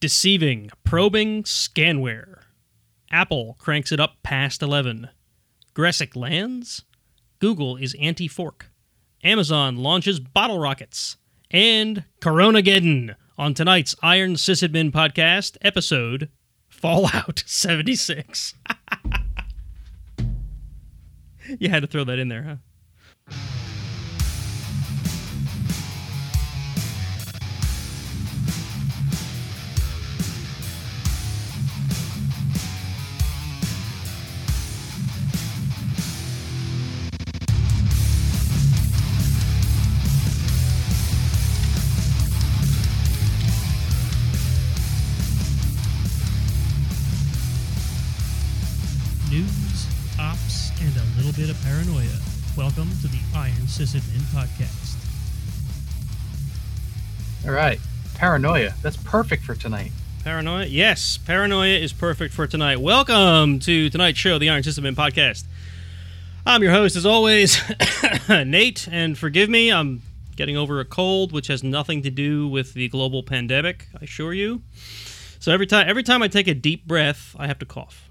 Deceiving, probing scanware. Apple cranks it up past 11. Gressick lands. Google is anti fork. Amazon launches bottle rockets. And Coronageddon on tonight's Iron Sysadmin podcast episode Fallout 76. you had to throw that in there, huh? Welcome to the Iron Sysadmin podcast. All right. Paranoia. That's perfect for tonight. Paranoia? Yes, paranoia is perfect for tonight. Welcome to tonight's show, the Iron Sysadmin podcast. I'm your host, as always, Nate, and forgive me, I'm getting over a cold, which has nothing to do with the global pandemic, I assure you. So every time, every time I take a deep breath, I have to cough.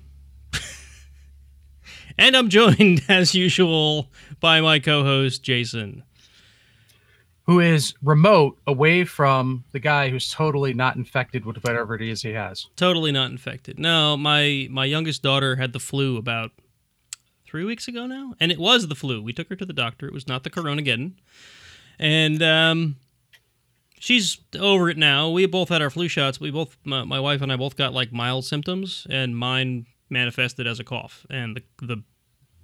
And I'm joined, as usual, by my co-host Jason. Who is remote away from the guy who's totally not infected with whatever it is he has. Totally not infected. No, my my youngest daughter had the flu about three weeks ago now, and it was the flu. We took her to the doctor. It was not the coronageddon, and um, she's over it now. We both had our flu shots. We both, my, my wife and I, both got like mild symptoms, and mine manifested as a cough, and the the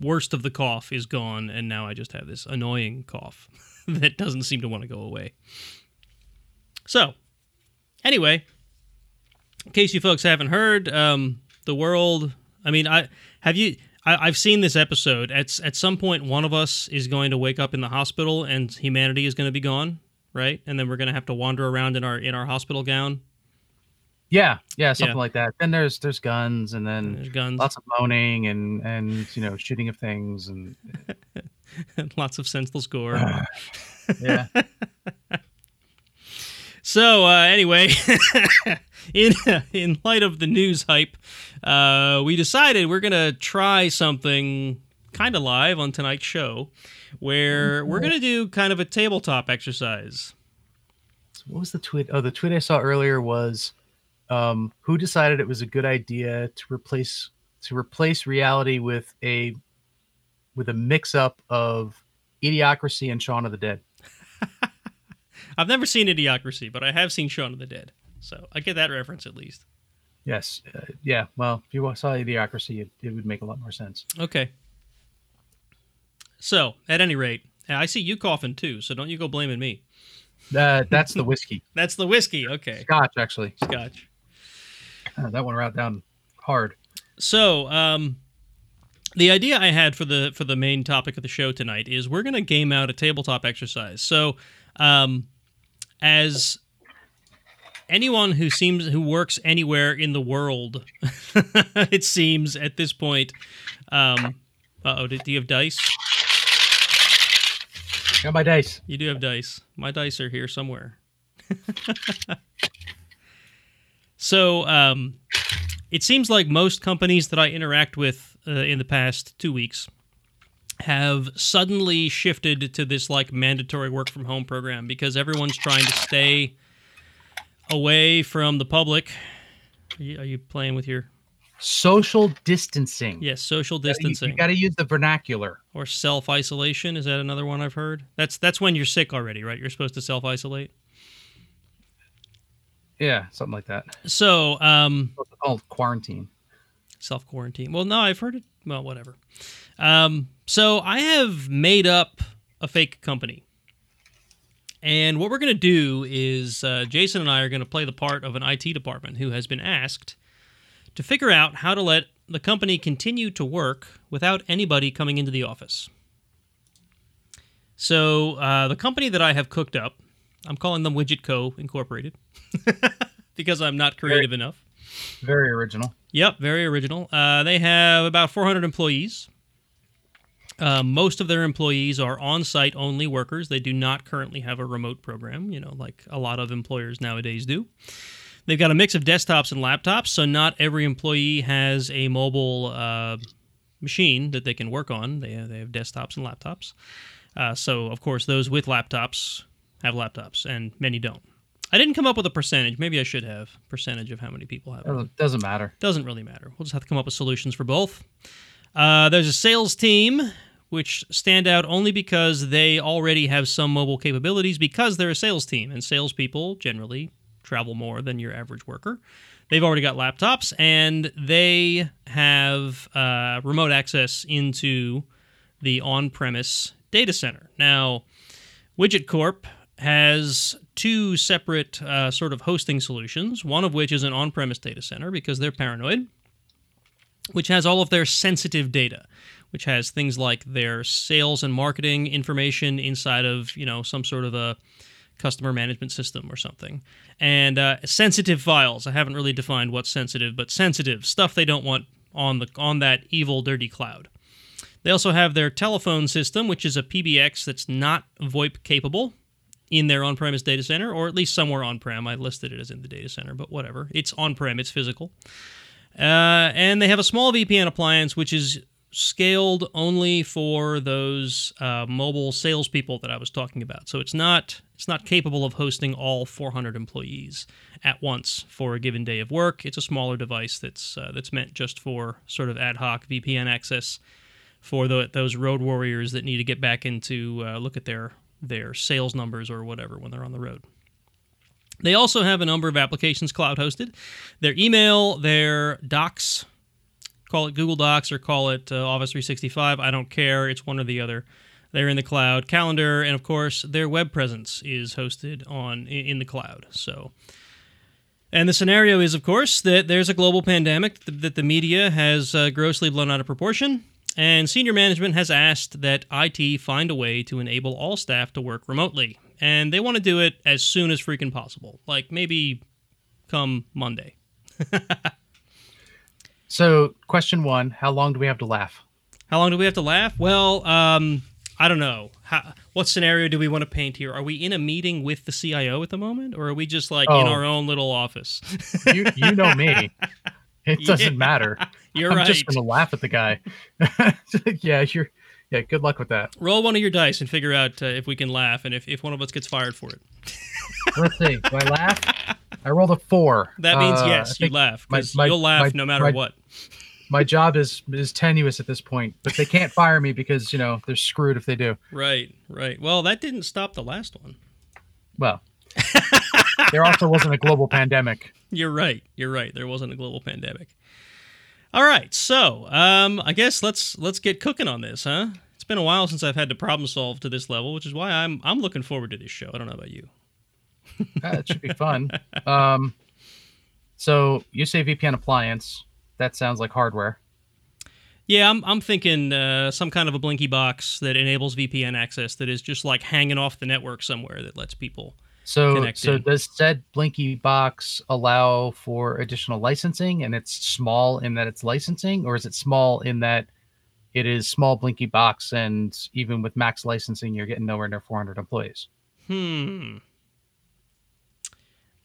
worst of the cough is gone, and now I just have this annoying cough that doesn't seem to want to go away. So, anyway, in case you folks haven't heard, um, the world. I mean, I have you. I, I've seen this episode. At at some point, one of us is going to wake up in the hospital, and humanity is going to be gone, right? And then we're going to have to wander around in our in our hospital gown. Yeah, yeah, something Yeah. like that. Then there's there's guns and then There's guns, lots of moaning and and you know shooting of things and lots of senseless gore. yeah. So uh, anyway, in in light of the news hype, uh, we decided we're gonna try something kind of live on tonight's show, where we're gonna do kind of a tabletop exercise. So what was the tweet? Oh, the tweet I saw earlier was um, who decided it was a good idea to replace to replace reality with a with a mix up of idiocracy and Shaun of the Dead. I've never seen Idiocracy, but I have seen Shaun of the Dead, so I get that reference at least. Yes, uh, yeah. Well, if you saw idiocracy, it, it would make a lot more sense. Okay. So at any rate, I see you coughing too, so don't you go blaming me. Uh, that's the whiskey, That's the whiskey. Okay, Scotch actually. Scotch. Uh, that one right down hard. So, um, the idea I had for the for the main topic of the show tonight is we're going to game out a tabletop exercise. So, um, as anyone who seems who works anywhere in the world, it seems at this point. Um, uh oh, do you have dice? Got my dice. You do have dice. My dice are here somewhere. so, um, it seems like most companies that I interact with uh, in the past two weeks have suddenly shifted to this like mandatory work from home program because everyone's trying to stay away from the public. Are you, are you playing with your Social distancing. yes social distancing You, got to use the vernacular. or self isolation? Is that another one I've heard? That's that's when you're sick already, right? You're supposed to self isolate. Yeah, something like that. So, um, What's called? Quarantine. self quarantine. Well, no, I've heard it. Well, whatever. Um, so I have made up a fake company. And what we're going to do is uh, Jason and I are going to play the part of an IT department who has been asked to figure out how to let the company continue to work without anybody coming into the office. So uh, the company that I have cooked up, I'm calling them Widget Co. Incorporated because I'm not creative enough. Very original. Yep, very original. Uh, they have about 400 employees. Uh, most of their employees are on-site only workers. They do not currently have a remote program, you know, like a lot of employers nowadays do. They've got a mix of desktops and laptops, so not every employee has a mobile uh, machine that they can work on. They have, they have desktops and laptops. Uh, so, of course, those with laptops have laptops, and many don't. I didn't come up with a percentage. Maybe I should have percentage of how many people have. Doesn't, doesn't matter. Doesn't really matter. We'll just have to come up with solutions for both. Uh, there's a sales team which stand out only because they already have some mobile capabilities because they're a sales team, and salespeople generally travel more than your average worker. They've already got laptops and they have uh, remote access into the on premise data center. Now, Widget Corp has two separate uh, sort of hosting solutions, one of which is an on premise data center because they're paranoid, which has all of their sensitive data which has things like their sales and marketing information inside of you know some sort of a customer management system or something. And uh, sensitive files. I haven't really defined what's sensitive but sensitive stuff they don't want on the on that evil dirty cloud. They also have their telephone system which is a pbx that's not voip capable in their on-premise data center or at least somewhere on-prem i listed it as in the data center but whatever it's on-prem it's physical uh, and they have a small vpn appliance which is scaled only for those uh, mobile salespeople that I was talking about. So it's not it's not capable of hosting all 400 employees at once for a given day of work. It's a smaller device that's uh, that's meant just for sort of ad hoc VPN access for the, those road warriors that need to get back into uh, look at their their sales numbers or whatever when they're on the road. They also have a number of applications cloud hosted. Their email, their docs, Call it Google Docs or call it uh, Office 365. I don't care. It's one or the other. They're in the cloud. Calendar, and of course, their web presence is hosted on in the cloud. So, and the scenario is, of course, that there's a global pandemic that the media has uh, grossly blown out of proportion, and senior management has asked that IT find a way to enable all staff to work remotely, and they want to do it as soon as freaking possible, like maybe come Monday. So, question one: How long do we have to laugh? How long do we have to laugh? Well, um, I don't know. How, what scenario do we want to paint here? Are we in a meeting with the CIO at the moment, or are we just like oh, in our own little office? you, you know me. It doesn't yeah, matter. You're I'm right. just gonna laugh at the guy. yeah, you're. Yeah, good luck with that. Roll one of your dice and figure out uh, if we can laugh, and if, if one of us gets fired for it. Let's see. Do I laugh? I rolled a four. That means uh, yes, you laugh. Because you'll laugh my, no matter my, what my job is is tenuous at this point, but they can't fire me because you know they're screwed if they do. Right, right. Well, that didn't stop the last one. Well, there also wasn't a global pandemic. You're right. You're right. There wasn't a global pandemic. All right, so um, I guess let's let's get cooking on this, huh? It's been a while since I've had to problem solve to this level, which is why I'm I'm looking forward to this show. I don't know about you. it should be fun. Um, so you say VPN appliance that sounds like hardware. Yeah, I'm, I'm thinking uh, some kind of a blinky box that enables VPN access that is just like hanging off the network somewhere that lets people so so does said blinky box allow for additional licensing and it's small in that it's licensing or is it small in that it is small blinky box and even with max licensing you're getting nowhere near 400 employees hmm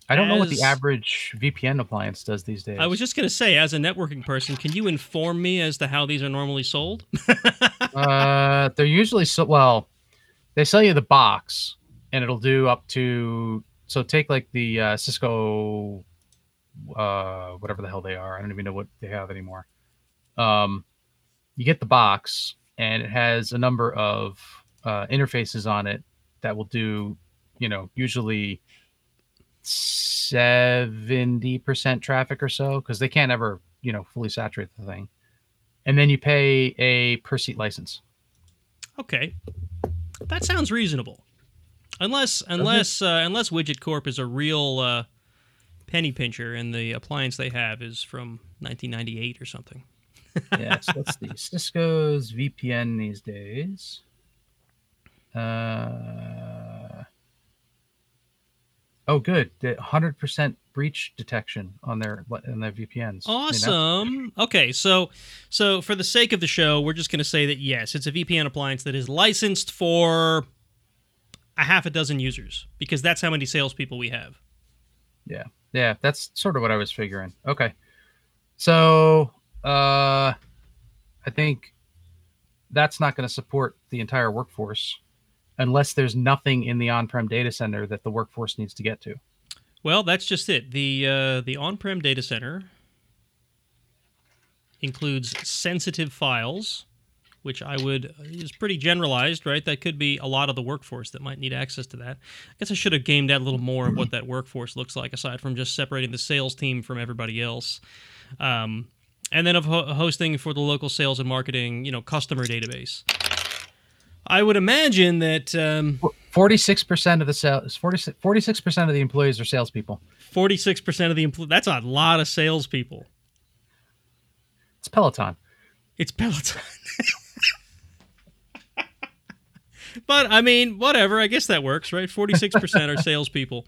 I don't as, know what the average VPN appliance does these days. I was just going to say, as a networking person, can you inform me as to how these are normally sold? uh, they're usually so well. They sell you the box, and it'll do up to so take like the uh, Cisco, uh, whatever the hell they are. I don't even know what they have anymore. Um, you get the box, and it has a number of uh, interfaces on it that will do, you know, usually 70% traffic or so because they can't ever, you know, fully saturate the thing. And then you pay a per seat license. Okay. That sounds reasonable. Unless unless uh, unless Widget Corp is a real uh, penny pincher and the appliance they have is from 1998 or something. yeah, so let's see. Cisco's VPN these days. Uh Oh, good. Hundred percent breach detection on their on their VPNs. Awesome. Okay, so so for the sake of the show, we're just going to say that yes, it's a VPN appliance that is licensed for a half a dozen users because that's how many salespeople we have. Yeah, Yeah. that's sort of what I was figuring. Okay. So uh I think that's not going to support the entire workforce unless there's nothing in the on-prem data center that the workforce needs to get to. Well, that's just it. The uh, the on-prem data center includes sensitive files, which I would is pretty generalized, right? That could be a lot of the workforce that might need access to that. I guess I should have gamed out a little more of what that workforce looks like, aside from just separating the sales team from everybody else. Um, and then of ho- hosting for the local sales and marketing, you know, customer database. I would imagine that um, Forty-six percent of the sales, 46 percent of the employees are salespeople. forty-six percent of the employees. That's a lot of salespeople. It's Peloton. It's Peloton. but I mean, whatever. I guess that works, right? Forty-six percent are salespeople.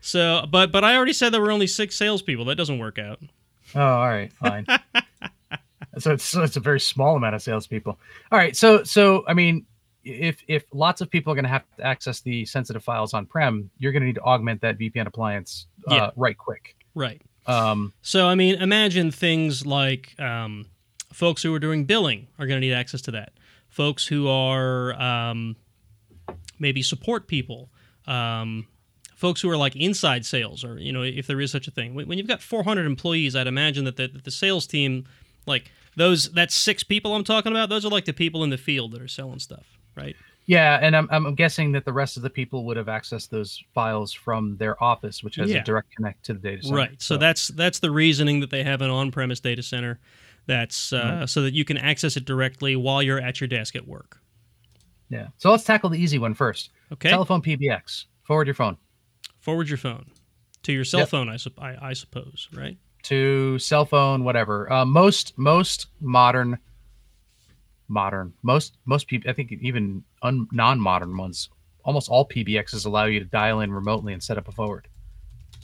So, but but I already said there were only six salespeople. That doesn't work out. Oh, all right, fine. so it's so it's a very small amount of salespeople. All right, so so I mean, if if lots of people are going to have to access the sensitive files on prem, you're going to need to augment that VPN appliance uh, Yeah. right quick. Right. Um, So I mean, imagine things like um, folks who are doing billing are going to need access to that. Folks who are um, maybe support people, um, folks who are like inside sales, or you know, if there is such a thing. When you've got 400 employees, I'd imagine that the, that the sales team, like those, that's six people I'm talking about. Those are like the people in the field that are selling stuff, right? yeah, and I'm I'm guessing that the rest of the people would have accessed those files from their office, which has Yeah. a direct connect to the data center. Right. So, that's that's the reasoning that they have an on-premise data center. That's uh, so that you can access it directly while you're at your desk at work. yeah. So let's tackle the easy one first. Okay. Telephone PBX. Forward your phone Forward your phone to your cell Yep. phone. I, sup- I I suppose. Right. to cell phone, whatever. Uh, most most modern modern most most people i think even un, non-modern ones almost all pbxs allow you to dial in remotely and set up a forward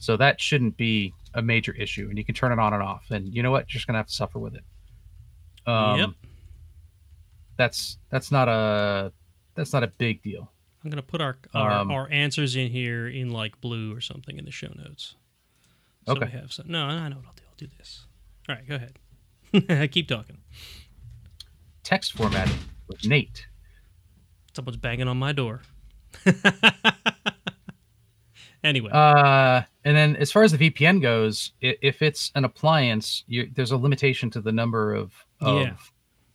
so that shouldn't be a major issue and you can turn it on and off and you know what you're just gonna have to suffer with it um Yep. that's that's not a that's not a big deal I'm gonna put our our, Um, our answers in here in like blue or something in the show notes. So Okay. We have some. No, I know what I'll do. I'll do this. All right. Go ahead. Keep talking. text formatting with nate Someone's banging on my door. anyway. Uh, and then as far as the VPN goes, if it's an appliance, there's a limitation to the number of, of Yeah.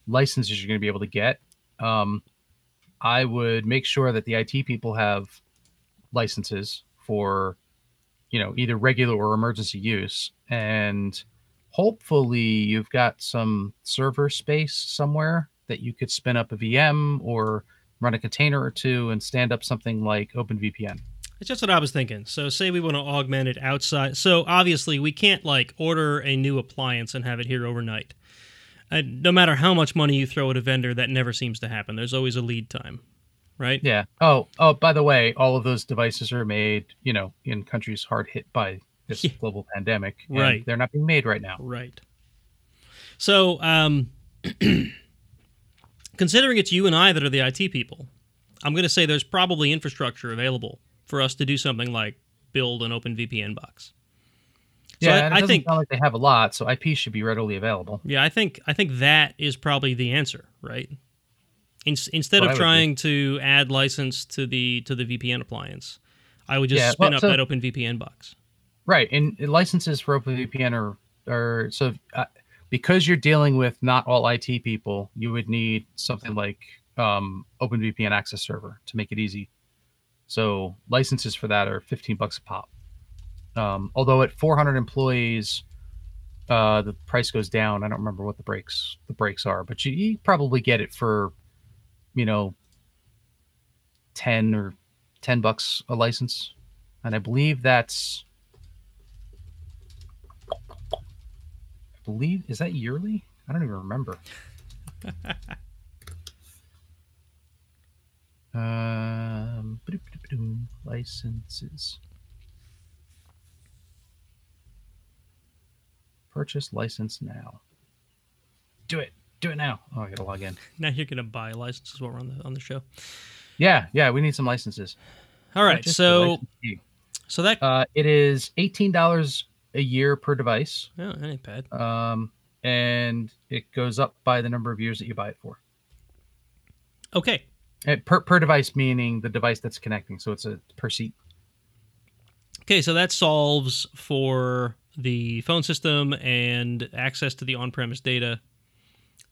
licenses you're going to be able to get. Um, I would make sure that the IT people have licenses for, you know, either regular or emergency use, and hopefully you've got some server space somewhere that you could spin up a VM or run a container or two and stand up something like OpenVPN. It's just what I was thinking. So, say we want to augment it outside. So, obviously, we can't like order a new appliance and have it here overnight. And no matter how much money you throw at a vendor, that never seems to happen. There's always a lead time, right? Yeah. Oh, oh, by the way, all of those devices are made, you know, in countries hard hit by this Yeah. global pandemic. and Right. They're not being made right now. Right. So, um, considering it's you and I that are the IT people, I'm going to say there's probably infrastructure available for us to do something like build an open VPN box. So yeah, I- I think- like they have a lot, so IP should be readily available. Yeah, I think I think that is probably the answer, right? In, instead of do. trying to add license to the to the VPN appliance, I would just Yeah, spin well, up so- that OpenVPN box. Right. And licenses for OpenVPN are, are so uh, because you're dealing with not all IT people, you would need something like um, OpenVPN access server to make it easy. So licenses for that are 15 bucks a pop. Um, although at 400 employees, uh, the price goes down. I don't remember what the breaks the breaks are, but you, you probably get it for, you know, 10 or 10 bucks a license. And I believe that's I believe is that yearly? I don't even remember. um, licenses. Purchase license now. Do it. Do it now. Oh, I gotta log in. Now you're to buy licenses while we're on the on the show. Yeah, yeah. We need some licenses. All right, Purchase so. So that Uh, it is eighteen dollars a year per device, oh, that ain't bad. um, and it goes up by the number of years that you buy it for. Okay. Uh, per per device meaning the device that's connecting, so it's a per seat. Okay, so that solves for the phone system and access to the on-premise data.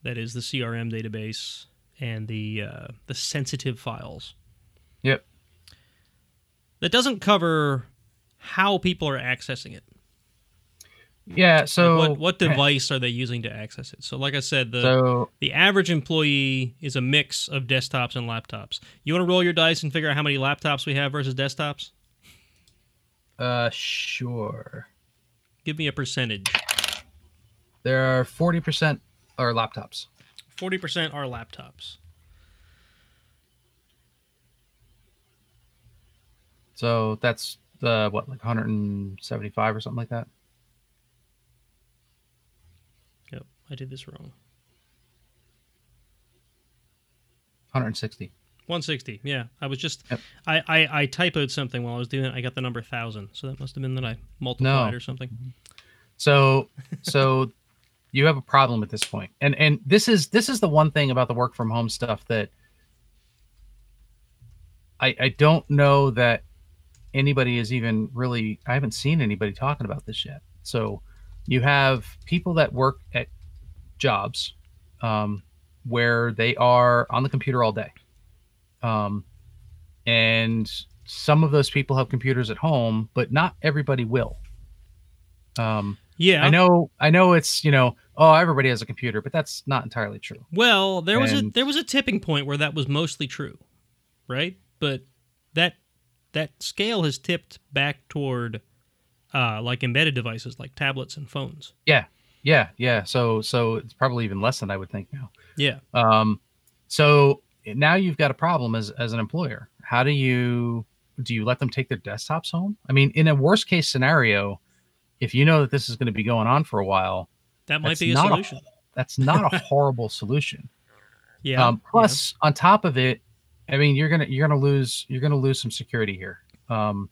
That is the CRM database and the uh, the sensitive files. Yep. That doesn't cover how people are accessing it. Yeah. So Like what what device are they using to access it? So, like I said, the So the average employee is a mix of desktops and laptops. You want to roll your dice and figure out how many laptops we have versus desktops? uh, sure. Give me a percentage. There are forty percent are laptops. Forty percent are laptops. So that's the what like 175 or something like that. Yep, I did this wrong. 160. 160. Yeah, I was just Yep. I, I I typoed something while I was doing it. I got the number thousand, so that must have been that I multiplied No. or something. So so you have a problem at this. And and this is this is the one thing about the work from home stuff that I I don't know that anybody is even really I haven't seen anybody talking about this yet. So you have people that work at jobs um, where they are on the computer all day. Um, and some of those people have computers at home, but not everybody will. Um, Yeah, I know, I know it's you know, oh, everybody has a computer, but that's not entirely true. Well, there was a there was a tipping point where that was mostly true, right? But that that scale has tipped back toward uh, like embedded devices like tablets and phones. Yeah, yeah, yeah. So, so it's probably even less than I would think now. Yeah, Um, so now you've got a problem as as an employer. How do you do you let them take their desktops home? I mean, in a worst case scenario, if you know that this is going to be going on for a while, that might be a not a- solution. that's not a horrible solution. yeah. um, plus, on top of it, I mean, you're gonna you're gonna lose you're gonna lose some security here. Um,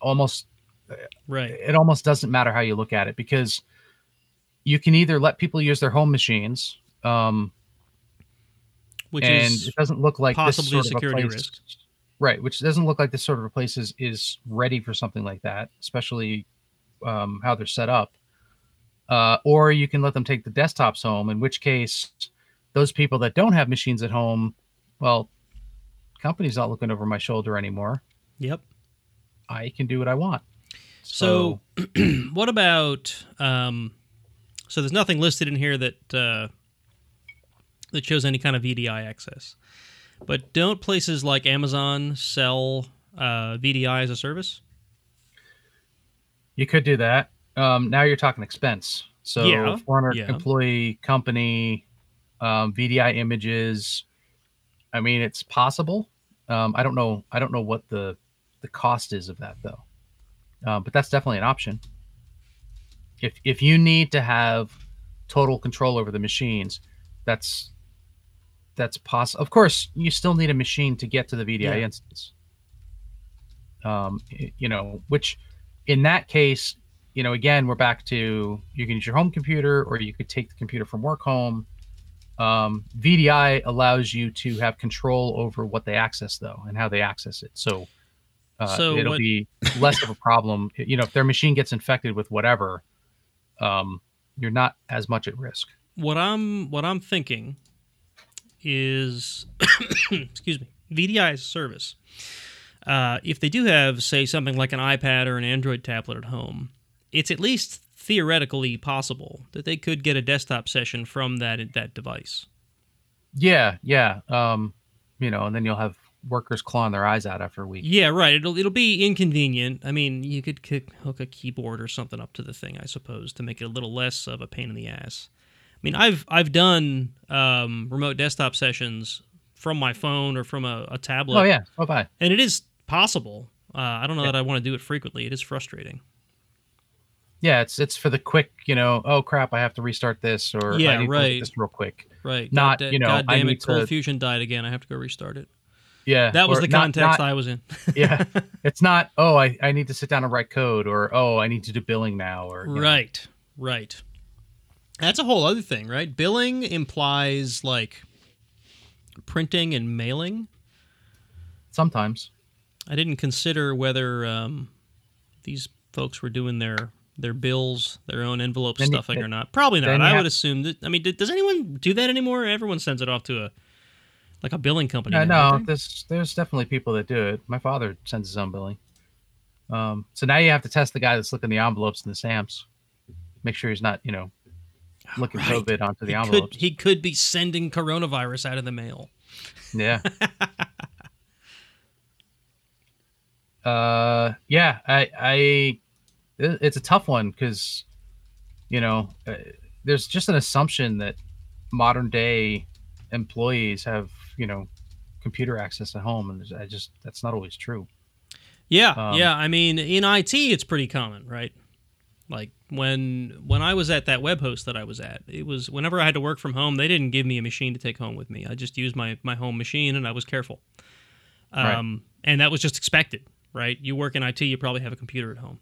almost right. it almost doesn't matter how you look at it because you can either let people use their home machines, um, Which and is it doesn't look like this possibly a sort of security place, risk. right? Which doesn't look like this sort of a place is is ready for something like that, especially um, how they're set up. Uh, or you can let them take the desktops home, in which case, those people that don't have machines at home, well, company's not looking over my shoulder anymore. Yep. I can do what I want. So, what about? Um, so there's nothing listed in here that uh, that shows any kind of VDI access. But don't places like Amazon sell uh, VDI as a service? You could do that. Um, now you're talking expense. So Yeah, 400 yeah. employee company, um, VDI images. I mean, it's possible. Um, I don't know. I don't know what the the cost is of that though. Um, but that's definitely an option. If if you need to have total control over the machines, that's that's possible. Of course, you still need a machine to get to the VDI Yeah. instance. Um, you know, which in that case, you know, again, we're back to you can use your home computer or you could take the computer from work home. Um, VDI allows you to have control over what they access, though, and how they access it. So, uh, So it'll what- be less of a problem. You know, if their machine gets infected with whatever, um, you're not as much at risk. What I'm what I'm thinking is, excuse me, VDI as a service. Uh, if they do have, say, something like an iPad or an Android tablet at home, it's at least theoretically possible that they could get a desktop session from that that device. Yeah, yeah. Um, you know, and then you'll have workers clawing their eyes out after a week. Yeah, right. It'll it'll be inconvenient. I mean, you could kick, hook a keyboard or something up to the thing, I suppose, to make it a little less of a pain in the ass. I mean, I've I've done um, remote desktop sessions from my phone or from a, a tablet, Oh yeah. Bye bye. and it is possible. Uh, I don't know Yeah. that I want to do it frequently. It is frustrating. Yeah, it's it's for the quick. You know, oh crap, I have to restart this, or Yeah, I need to right. this real quick. Right. Not, God, you know, God damn it, Cold to- Fusion died again. I have to go restart it. Yeah, That was the not- context not- I was in. yeah, it's not. Oh, I, I need to sit down and write code, or oh, I need to do billing now, or you know. Right, right. That's a whole other thing, right? Billing implies like printing and mailing. Sometimes. I didn't consider whether um, these folks were doing their their bills, their own envelope Then stuffing or not. Probably not. I have- would assume that. I mean, d- does anyone do that anymore? Everyone sends it off to a like a billing company. Yeah, no, there's there's definitely people that do it. My father sends his own billing. Um, so now you have to test the guy that's looking the envelopes and the stamps. Make sure he's not, you know, looking Right. COVID onto the he could he could be sending coronavirus out of the mail. Yeah. uh, yeah, I, I, it's a tough one because, you know, uh, there's just an assumption that modern day employees have, you know, computer access at home, and I just that's not always true. Yeah, Um, yeah. I mean, in IT, it's pretty common, right? Like when when I was at that web host that I was at, it was whenever I had to work from home, they didn't give me a machine to take home with me. I just used my my home machine, and I was careful. Right. Um, and that was just expected, right? You work in IT, you probably have a computer at home.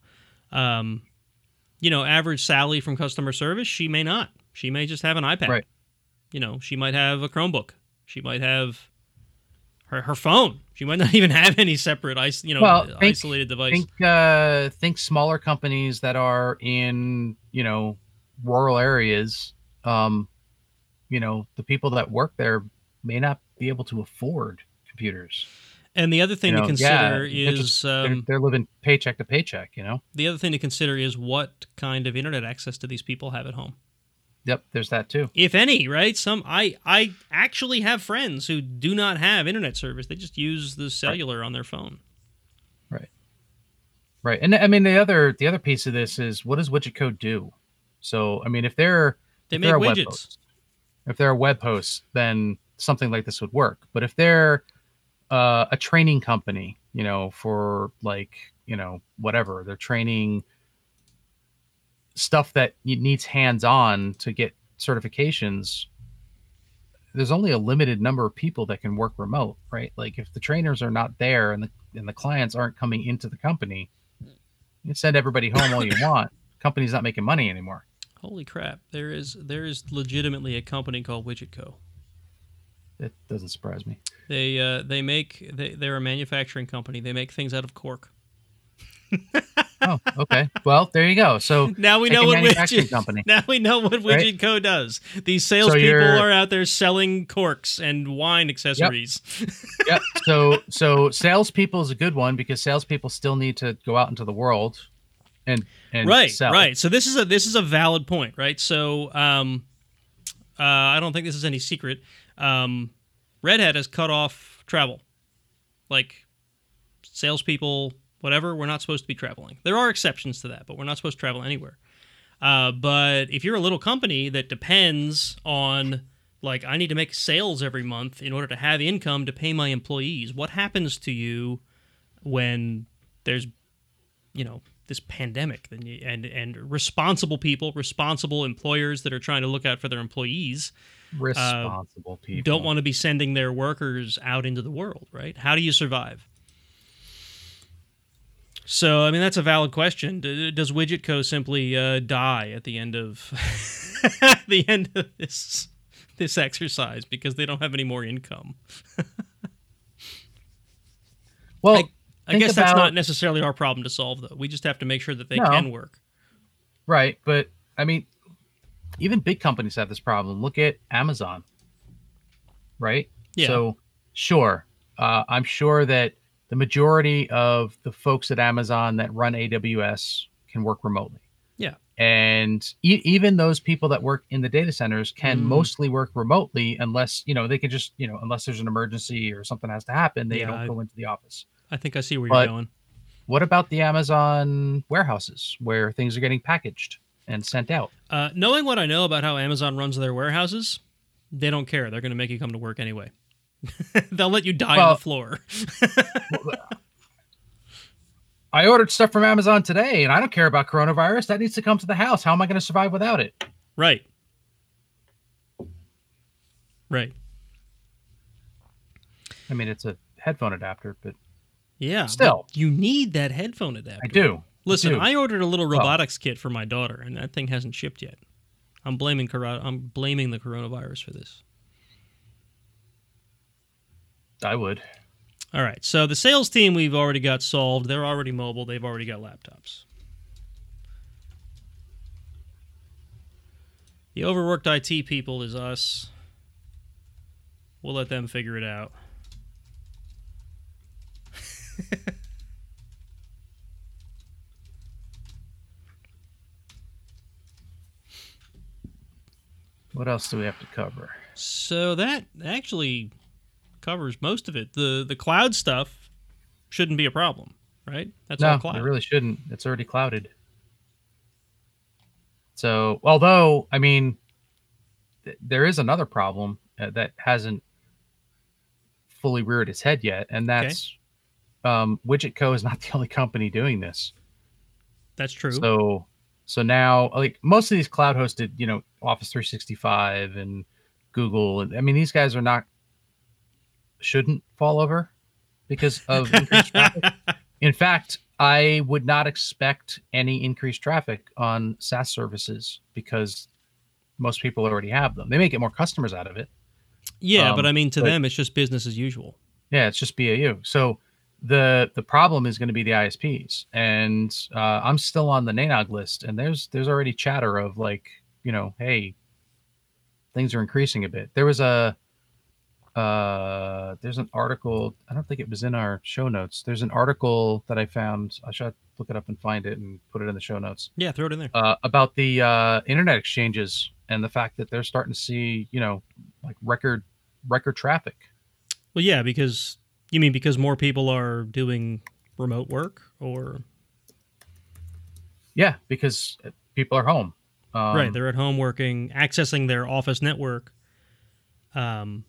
Um, you know, average Sally from customer service, she may not. She may just have an iPad. Right. You know, she might have a Chromebook. She might have her her phone. She might not even have any separate, you know, Well, think- isolated device. Think, uh, think smaller companies that are in, you know, rural areas. Um, you know, the people that work there may not be able to afford computers. And the other thing You to consider yeah, they're is just- they're, um, they're living paycheck to paycheck. You know. the other thing to consider is what kind of internet access do these people have at home, Yep. There's that too. if any. Right? Some I I actually have friends who do not have internet service; they just use the cellular on their phone. Right. Right. And I mean the other the other piece of this is what does Widget Co do? So I mean if they're They if make they're widgets. host, if they're a web host, then something like this would work. But if they're uh, a training company, you know, for like you know whatever, they're training stuff that needs hands-on to get certifications. There's only a limited number of people that can work remote, right? Like if the trainers are not there and the and the clients aren't coming into the company, you can send everybody home all you want. Company's not making money anymore. Holy crap! There is there is legitimately a company called Widget Co. It doesn't surprise me. They uh, they make they they're a manufacturing company. They make things out of cork. Oh, okay. Well, there you go. So Now we know what Widget. company. Now we know what Right? Widget Co does. These salespeople you're- out there selling corks and wine accessories. yep. So so salespeople is a good one because salespeople still need to go out into the world and and right, sell. right. So this is a this is a valid point, right? So um, uh, I don't think this is any secret. Um, Red Hat has cut off travel, like salespeople, whatever. We're not supposed to be traveling. There are exceptions to that, but we're not supposed to travel anywhere. Uh, but if you're a little company that depends on like I need to make sales every month in order to have income to pay my employees, what happens to you when there's you know this pandemic then you, and and responsible people responsible employers that are trying to look out for their employees Responsible people don't want to be sending their workers out into the world right how do you survive so i mean that's a valid question does Widget Co simply uh, die at the end of the end of this this exercise because they don't have any more income Well, I- I guess that's not necessarily our problem to solve, though. We just have to make sure that they No. can work. right, but I mean, even big companies have this problem. Look at Amazon. Right. Yeah. So sure, uh, I'm sure that the majority of the folks at Amazon that run AWS can work remotely. Yeah. And e- even those people that work in the data centers can Mm. mostly work remotely unless, you know, they can just, you know, unless there's an emergency or something has to happen, they Yeah, don't I- go into the office. I think I see where But- you're going. What about the Amazon warehouses where things are getting packaged and sent out? Uh, knowing what I know about how Amazon runs their warehouses, they don't care. They're going to make you come to work anyway. They'll let you die on the floor. I ordered stuff from Amazon today and I don't care about coronavirus. That needs to come to the house. How am I going to survive without it? right. Right. I mean, it's a headphone adapter, but Yeah. Still. but you need that headphone adapter. I do. Listen, do. I ordered a little Well- robotics kit for my daughter, and that thing hasn't shipped yet. I'm blaming coro- I'm blaming the coronavirus for this. I would. All right. So the sales team we've already got solved. They're already mobile. They've already got laptops. The overworked IT people is us. We'll let them figure it out. What else do we have to cover? So that actually covers most of it. The the cloud stuff shouldn't be a problem, right? That's no, all cloud. it really shouldn't. It's already clouded. So, although I mean, th- there is another problem uh, that hasn't fully reared its head yet, and that's um, Widget Co is not the only company doing this. That's true. So, so now, like most of these cloud hosted, you know, Office 365 and Google, and I mean, these guys are not shouldn't fall over because of increased traffic. In fact, I would not expect any increased traffic on SaaS services because most people already have them. They may get more customers out of it. yeah, um, but I mean, to but- them, it's just business as usual. Yeah, it's just BAU. So the the problem is going to be the ISPs, and uh, I'm still on the NANOG list, and there's there's already chatter of like, you know, hey, things are increasing a bit. There was a uh, there's an article. I don't think it was in our show notes. There's an article that I found. I should look it up and find it and put it in the show notes Yeah, throw it in there. uh, about the uh, internet exchanges and the fact that they're starting to see, you know, like record record traffic. Well, yeah, because you mean because more people are doing remote work, or Yeah, because people are home. Um, right? They're at home working, accessing their office network, um,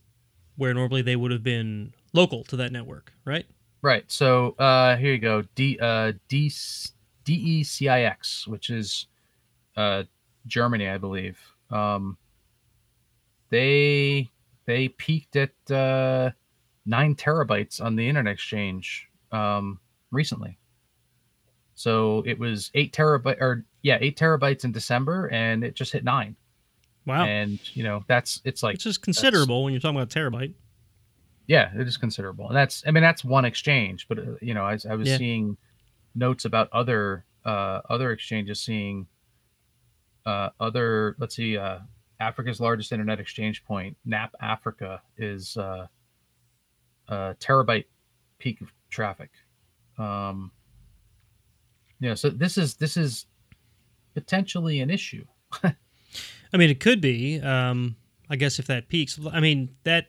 where normally they would have been local to that network, right? right. So uh, here you go. D uh, D DE-CIX, which is uh, Germany, I believe. Um, they they peaked at uh, nine terabytes on the internet exchange um, recently. So it was eight terabyte or yeah, eight terabytes in December, and it just hit nine. Wow, And you know that's it's like which is considerable when you're talking about terabyte. yeah, it is considerable, and that's I mean that's one exchange, but uh, you know I, I was Yeah. seeing notes about other uh, other exchanges seeing uh, other let's see uh, Africa's largest internet exchange point, NAP Africa, is uh, a terabyte peak of traffic. Um, yeah, so this is this is potentially an issue. I mean, it could be. Um, I guess if that peaks, I mean that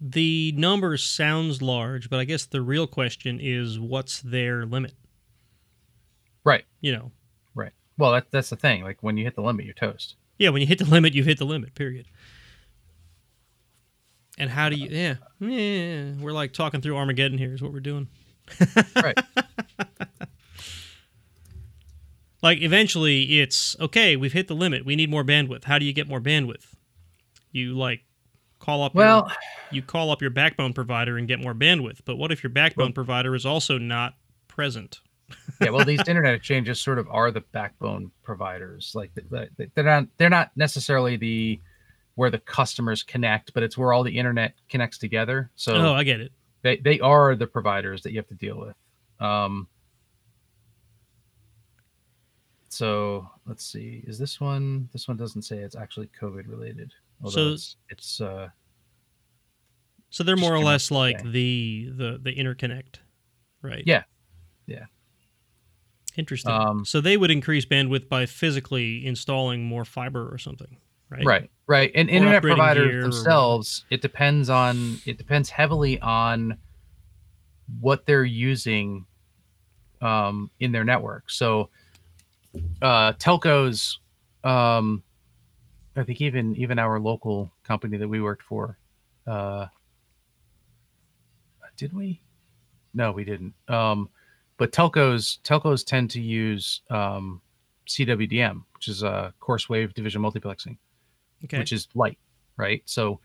the number sounds large, but I guess the real question is what's their limit? Right. You know, Right. Well, that, that's the thing. Like when you hit the limit, you're toast. yeah, when you hit the limit, you hit the limit. Period. And how do you? Yeah, yeah. We're like talking through Armageddon here. Is what we're doing. Right. Like eventually, it's okay. We've hit the limit. We need more bandwidth. How do you get more bandwidth? You like call up. your- you call up your backbone provider and get more bandwidth. But what if your backbone Well- provider is also not present? yeah. Well, these internet exchanges sort of are the backbone providers. Like they- they- they're not they're not necessarily the where the customers connect, but it's where all the internet connects together. So oh, I get it. they they are the providers that you have to deal with. Um, so let's see. Is this one? This one doesn't say it's actually COVID related. So- it's, it's uh, So they're more or less like the the the interconnect, right? Yeah. Yeah. Interesting. Um, so they would increase bandwidth by physically installing more fiber or something, right? right right and internet upgrading gear providers or themselves it depends on it depends heavily on what they're using um, in their network so uh, telcos um, i think even even our local company that we worked for uh, did we no we didn't um, but telcos telcos tend to use um, cwdm which is a coarse wave division multiplexing Okay. which is light, right? So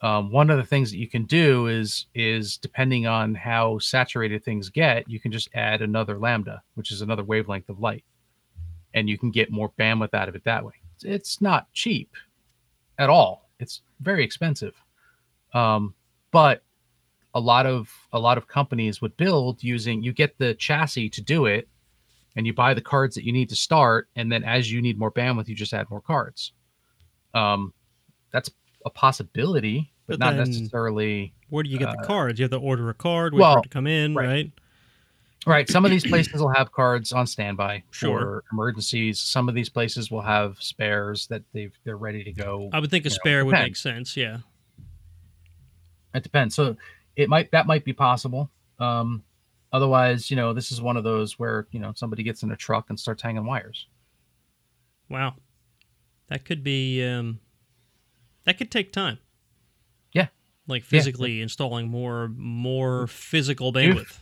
um, one of the things that you can do is is depending on how saturated things get, you can just add another lambda, which is another wavelength of light, and you can get more bandwidth out of it that way. It's, not cheap at all. It's very expensive, um, but a lot of a lot of companies would build using you get the chassis to do it and you buy the cards that you need to start and then as you need more bandwidth you just add more cards um that's a possibility but, But not necessarily Where do you get the Uh, cards? You have to order a card, wait for well, it to come in, right. right? Right some of these places will have cards on standby Sure. for emergencies some of these places will have spares that they've they're ready to go I would think a You know, spare would make sense. Yeah. It depends. So it might that might be possible. Um, otherwise, you know, this is one of those where you know somebody gets in a truck and starts hanging wires. Wow. That could be um that could take time. Yeah. Like Yeah. physically installing more more physical You've- bandwidth.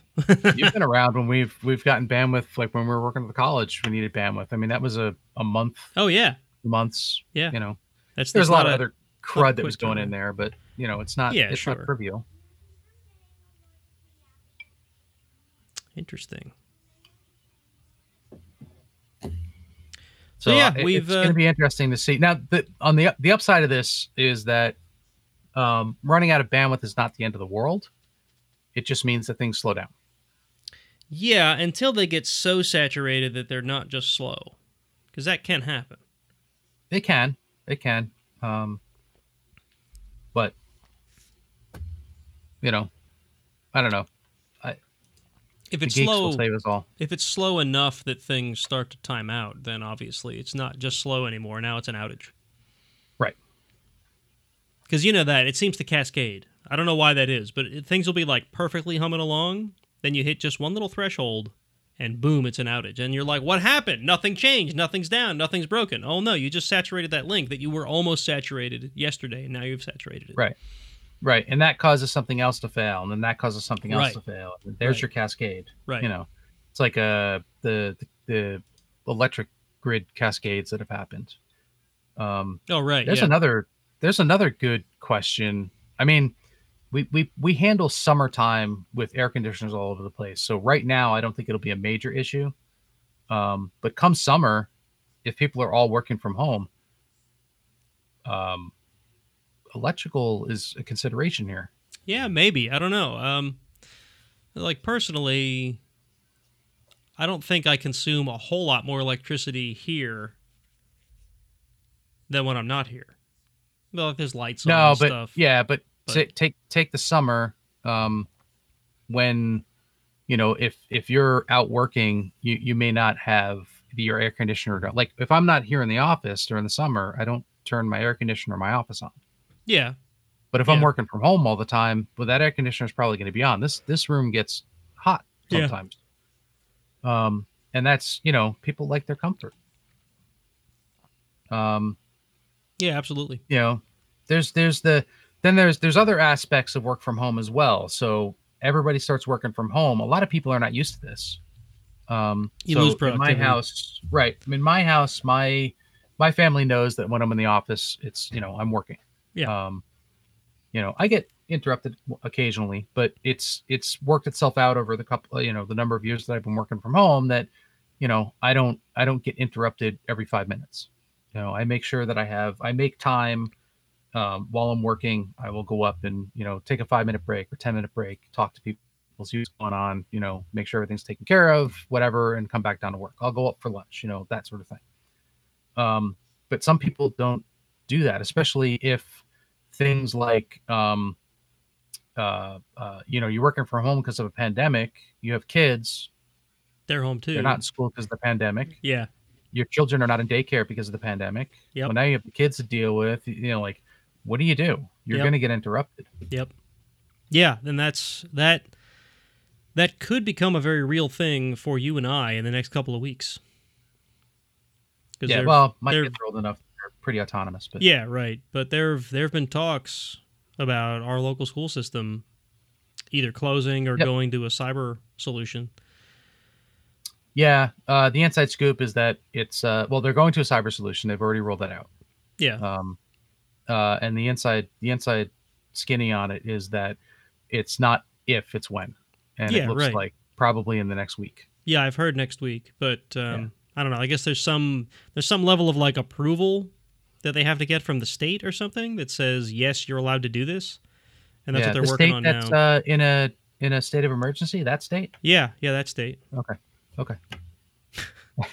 You've been around when we've we've gotten bandwidth, like when we were working at the college, we needed bandwidth. I mean, that was a a month, oh yeah. months. Yeah. You know, That's there's a lot of other crud that was going in there, but you know, it's not. Yeah, it's sure. not trivial. interesting. So So, yeah, it- we've, it's going uh, to be interesting to see. Now, the on the the upside of this is that um, running out of bandwidth is not the end of the world. It just means that things slow down. Yeah, until they get so saturated that they're not just slow. Because that can happen. It can, it can, um, but you know, I don't know. If it's slow save us all. if it's slow enough that things start to time out, then obviously it's not just slow anymore. Now it's an outage. Right. Because you know that it seems to cascade. I don't know why that is, but it, things will be like perfectly humming along. Then you hit just one little threshold, and boom, it's an outage. And you're like, "What happened? Nothing changed. Nothing's down. Nothing's broken." Oh no, you just saturated that link that you were almost saturated yesterday, and now you've saturated it. Right. Right, and that causes something else to fail, and then that causes something else Right. to fail. And there's Right. your cascade. Right. You know, it's like uh the the, electric grid cascades that have happened. Um, Oh right. there's yeah. another there's another good question. I mean, we we we handle summertime with air conditioners all over the place. So right now, I don't think it'll be a major issue. Um, but come summer, if people are all working from home, um, electrical is a consideration here. Yeah, maybe. I don't know. Um, like personally, I don't think I consume a whole lot more electricity here than when I'm not here. Well, if there's lights on no, but stuff. yeah, but, but- ta- take take the summer um, when you know if if you're out working, you you may not have your air conditioner. Like if I'm not here in the office during the summer, I don't turn my air conditioner my office on. yeah, But if I'm working from home all the time, well, that air conditioner is probably going to be on. This this room gets hot Yeah. sometimes. Um, and that's you know people like their comfort. Um, yeah, absolutely. you know there's there's the then there's there's other aspects of work from home as well. So everybody starts working from home. A lot of people are not used to this. Um You so lose in my productivity. house right in my house my my family knows that when i'm in the office it's you know i'm working. Yeah. um you know i get interrupted occasionally but it's it's worked itself out over the couple you know the number of years that i've been working from home that you know i don't i don't get interrupted every five minutes. You know i make sure that i have i make time um, while i'm working i will go up and you know take a five minute break or 10 minute break talk to people see what's going on you know make sure everything's taken care of whatever and come back down to work i'll go up for lunch you know that sort of thing um, but some people don't do that especially if things like um, uh, uh, you know you're working from home because of a pandemic you have kids They're home too. they're not in school because of the pandemic Yeah, your children are not in daycare because of the pandemic. Yep. Well, now you have the kids to deal with. You know, like, what do you do? You're Yep. going to get interrupted. Yep. Yeah, then that's that. That could become a very real thing for you and I in the next couple of weeks. Yeah. Well, my they're- kids are old enough; they're pretty autonomous. But Yeah, right. But there there have been talks about our local school system either closing or Yep. going to a cyber solution. yeah, uh, the inside scoop is that it's uh, well, they're going to a cyber solution. They've already rolled that out. Yeah. Um, uh, and the inside the inside skinny on it is that it's not if, it's when, and Yeah, it looks right. like probably in the next week. Yeah, I've heard next week, but um, I don't know. I guess there's some there's some level of like approval that they have to get from the state or something that says yes, you're allowed to do this, and that's yeah, what they're the working state on that's now. uh, in a in a state of emergency. That state. yeah, yeah, that state. Okay. Okay.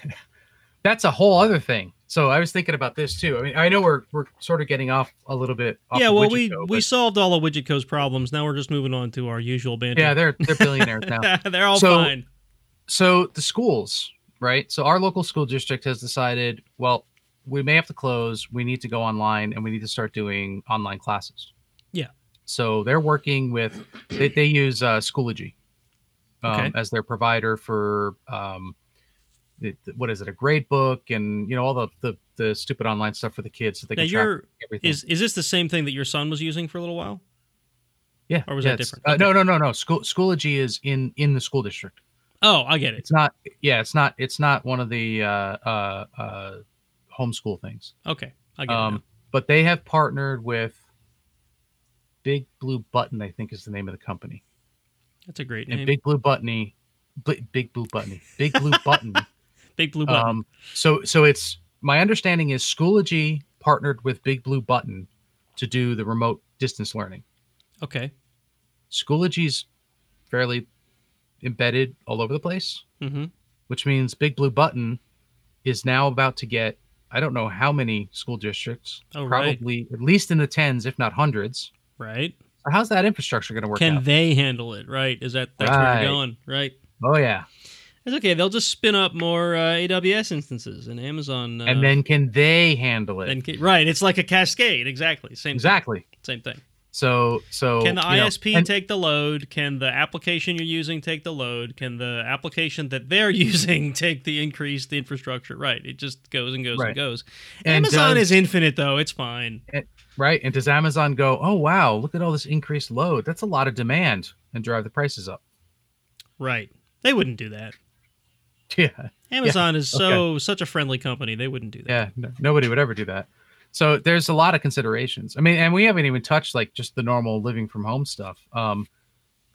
That's a whole other thing. So I was thinking about this too. I mean, I know we're we're sort of getting off a little bit. Off yeah, well, we Widget Co, we solved all of Widget Co's problems. Now we're just moving on to our usual banter. yeah, they're they're billionaires now. they're all So- fine. So the schools, right? So our local school district has decided, well, we may have to close. We need to go online, and we need to start doing online classes. Yeah. So they're working with. They, they use uh, Schoology um, Okay. as their provider for. Um, it, what is it? A grade book and you know all the the, the stupid online stuff for the kids so they Now can track everything. is is this the same thing that your son was using for a little while? yeah, or was yeah, that different? Uh, Okay. No, no, no, no. School Schoology is in in the school district. Oh, I get it. It's not. Yeah, it's not. It's not one of the uh, uh, uh, homeschool things. Okay, I get it. Um, now. but they have partnered with Big Blue Button, I think is the name of the company. That's a great And name. Big Blue Buttony, Big Blue Buttony, Big Blue Button. Big blue button. um, so so it's my understanding is Schoology partnered with Big Blue Button to do the remote distance learning. okay. Schoology's fairly embedded all over the place, Mm-hmm. which means Big Blue Button is now about to get I don't know how many school districts, Oh, right. probably at least in the tens, if not hundreds. Right. So how's that infrastructure going to work Can out? they handle it? Right. Is that that's where Right. you're going? Right. oh yeah, It's okay. They'll just spin up more uh, AWS instances and Amazon. Uh, and then can they handle it? then ca- right. It's like a cascade. Exactly. Same. exactly. Same thing. So so Can the you know, ISP and- take the load? Can the application you're using take the load? Can the application that they're using take the increased infrastructure? Right. It just goes and goes Right. and goes. And Amazon does- is infinite though. It's fine. right? And does Amazon go, oh wow, look at all this increased load? That's a lot of demand, and drive the prices up? Right. They wouldn't do that. Yeah, Amazon is so such a friendly company. They wouldn't do that. yeah. No, nobody would ever do that. So there's a lot of considerations. I mean, and we haven't even touched like just the normal living from home stuff. Um,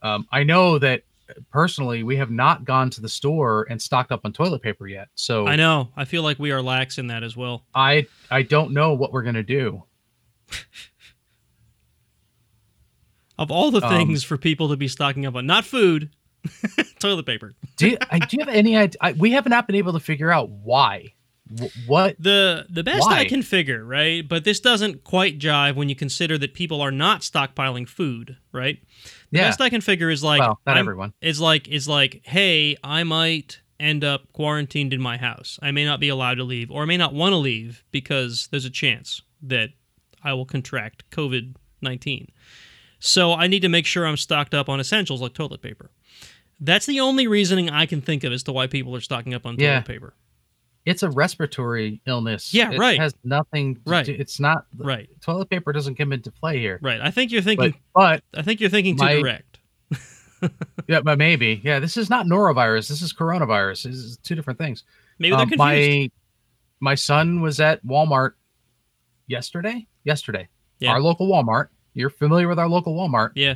um, I know that personally, we have not gone to the store and stocked up on toilet paper yet. So I know. I feel like we are lax in that as well. I I don't know what we're gonna do. Of all the Um, things for people to be stocking up on, not food, toilet paper. Do you, I, do you have any idea? I, we have not been able to figure out why. Wh- what? The the best I can figure, right? But this doesn't quite jive when you consider that people are not stockpiling food, right? The Yeah. best I can figure is like well, not I'm- everyone. is like is like, hey, I might end up quarantined in my house. I may not be allowed to leave, or I may not want to leave because there's a chance that I will contract COVID nineteen. So I need to make sure I'm stocked up on essentials like toilet paper. That's the only reasoning I can think of as to why people are stocking up on toilet Yeah. paper. It's a respiratory illness. Yeah, it right. Has nothing. to Right. do- it's not. Right, Toilet paper doesn't come into play here. right. I think you're thinking. but I think you're thinking too my- direct. yeah, but maybe yeah. This is not norovirus. This is coronavirus. This is two different things. Maybe they're Um, confused. my my son was at Walmart yesterday. Yesterday, Yeah. our local Walmart. You're familiar with our local Walmart, yeah.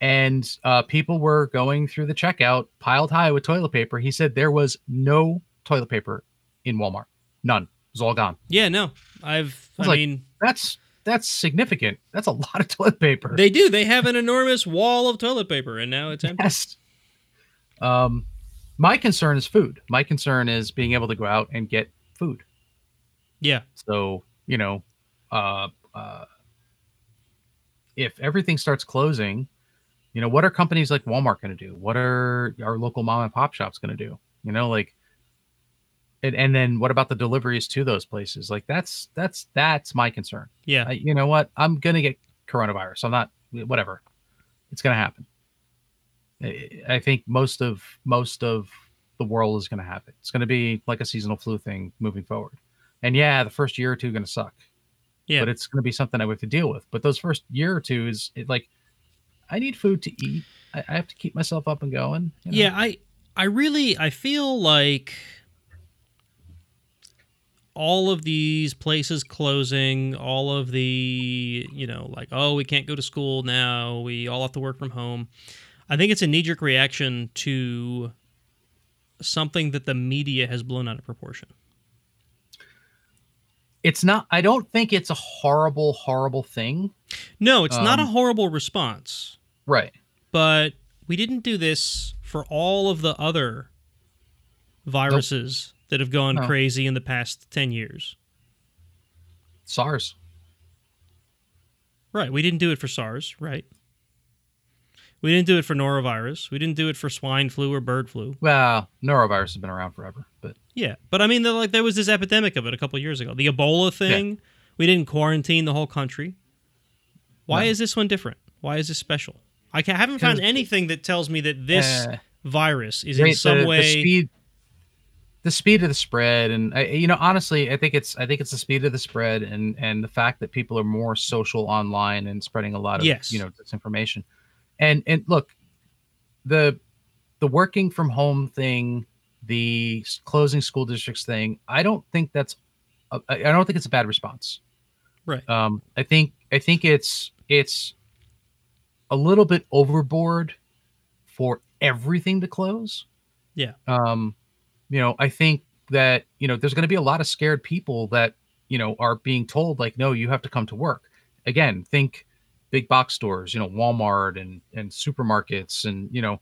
And uh, people were going through the checkout piled high with toilet paper. He said there was no toilet paper in Walmart. None. It was all gone. Yeah, no. I've I was like, mean That's that's significant. That's a lot of toilet paper. they do. They have an enormous wall of toilet paper and now it's empty. Yes. Um, my concern is food. My concern is being able to go out and get food. Yeah. So you know, uh, uh, if everything starts closing, you know, what are companies like Walmart going to do? What are our local mom and pop shops going to do? You know, like, and, and then what about the deliveries to those places? Like, that's that's that's my concern. Yeah. I, you know what? I'm gonna get coronavirus. I'm not. Whatever. It's gonna happen. I- think most of most of the world is gonna have it. It's gonna be like a seasonal flu thing moving forward. And yeah, the first year or two are gonna suck. Yeah. But it's gonna be something I have to deal with. But those first year or two is it like I need food to eat. I, I have to keep myself up and going. you know? Yeah, I I really I feel like all of these places closing, all of the, you know, like, oh, we can't go to school now, we all have to work from home. I think it's a knee jerk reaction to something that the media has blown out of proportion. It's not, I don't think it's a horrible, horrible thing. No, it's not a Um, horrible response, Right. but we didn't do this for all of the other viruses that have gone No. crazy in the past 10 years. SARS. Right. We didn't do it for SARS, right? We didn't do it for norovirus. We didn't do it for swine flu or bird flu. Well, norovirus has been around forever, but Yeah, but I mean, like there was this epidemic of it a couple years ago. The Ebola thing. We didn't quarantine the whole country. Why No. is this one different? Why is this special? I ca- haven't found anything that tells me that this uh, virus is in some the, way. the speed the speed of the spread and I, you know honestly i think it's i think it's the speed of the spread and and the fact that people are more social online and spreading a lot of Yes. you know disinformation and and look the the working from home thing the closing school districts thing i don't think that's a- i I don't think it's a bad response Right. um i think i think it's it's a little bit overboard for everything to close Yeah. um you know i think that you know there's going to be a lot of scared people that you know are being told like no you have to come to work again think big box stores you know walmart and and supermarkets and you know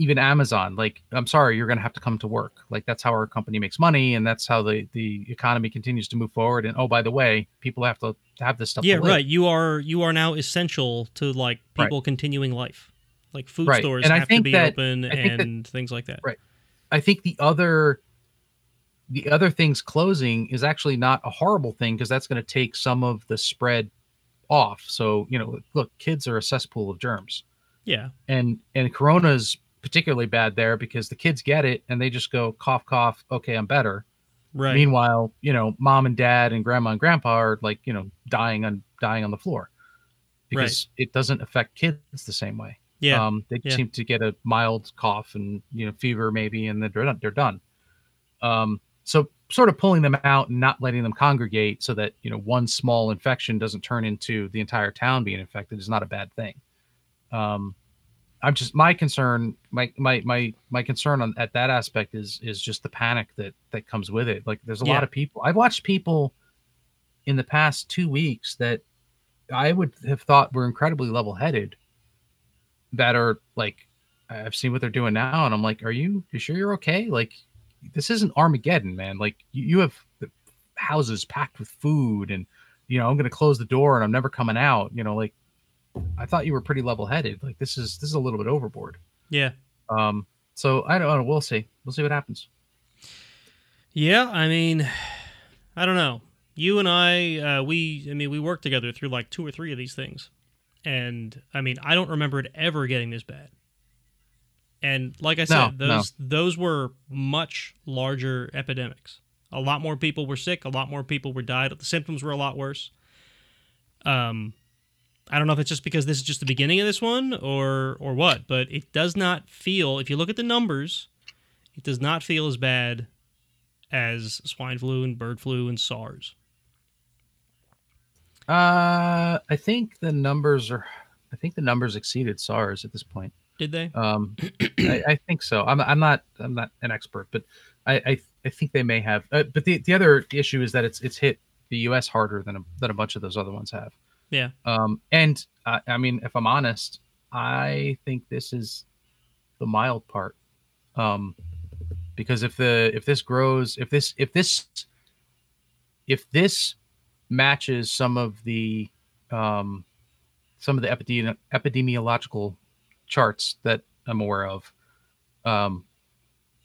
even amazon like i'm sorry you're going to have to come to work like that's how our company makes money and that's how the the economy continues to move forward and oh by the way people have to have this stuff yeah, right. You are you are now essential to like Right. people continuing life. Like food Right. stores And have to be that- open think that- and things like that. Right. I think the other the other things closing is actually not a horrible thing because that's going to take some of the spread off. So, you know, look, kids are a cesspool of germs. Yeah. And and corona's particularly bad there because the kids get it and they just go cough cough, okay, I'm better. Right. Meanwhile, you know, mom and dad and grandma and grandpa are like, you know, dying on dying on the floor. Because it doesn't affect kids the same way. yeah. Um, they yeah. seem to get a mild cough and you know fever maybe, and then they're done. They're done. Um, so sort of pulling them out and not letting them congregate so that you know one small infection doesn't turn into the entire town being infected is not a bad thing. Um, I'm just my concern, my my my my concern on at that aspect is is just the panic that that comes with it. Like there's a Yeah. lot of people. I've watched people in the past two weeks that I would have thought were incredibly level headed that are like I've seen what they're doing now, and I'm like, are you you sure you're okay? Like this isn't Armageddon, man. Like you, you have the houses packed with food, and you know I'm gonna close the door and I'm never coming out. You know, like I thought you were pretty level headed. Like this is this is a little bit overboard. yeah. Um, so I don't know. We'll see. We'll see what happens. Yeah, I mean, I don't know. You and I, uh, we, I mean, we worked together through like two or three of these things, and I mean, I don't remember it ever getting this bad. And like I said, No, those those were much larger epidemics. A lot more people were sick. A lot more people were died. The symptoms were a lot worse. Um, I don't know if it's just because this is just the beginning of this one or or what, but it does not feel. If you look at the numbers, it does not feel as bad as swine flu and bird flu and SARS. Uh, I think the numbers are. I think the numbers exceeded SARS at this point. Did they? Um, I, I think so. I'm, I'm not I'm not an expert, but I I, I think they may have. Uh, but the, the other issue is that it's it's hit the U.S. harder than a, than a bunch of those other ones have. Yeah. Um, and I, I mean, if I'm honest, I think this is the mild part. Um, because if the if this grows, if this if this if this matches some of the um, some of the epidemi- epidemiological charts that I'm aware of, um,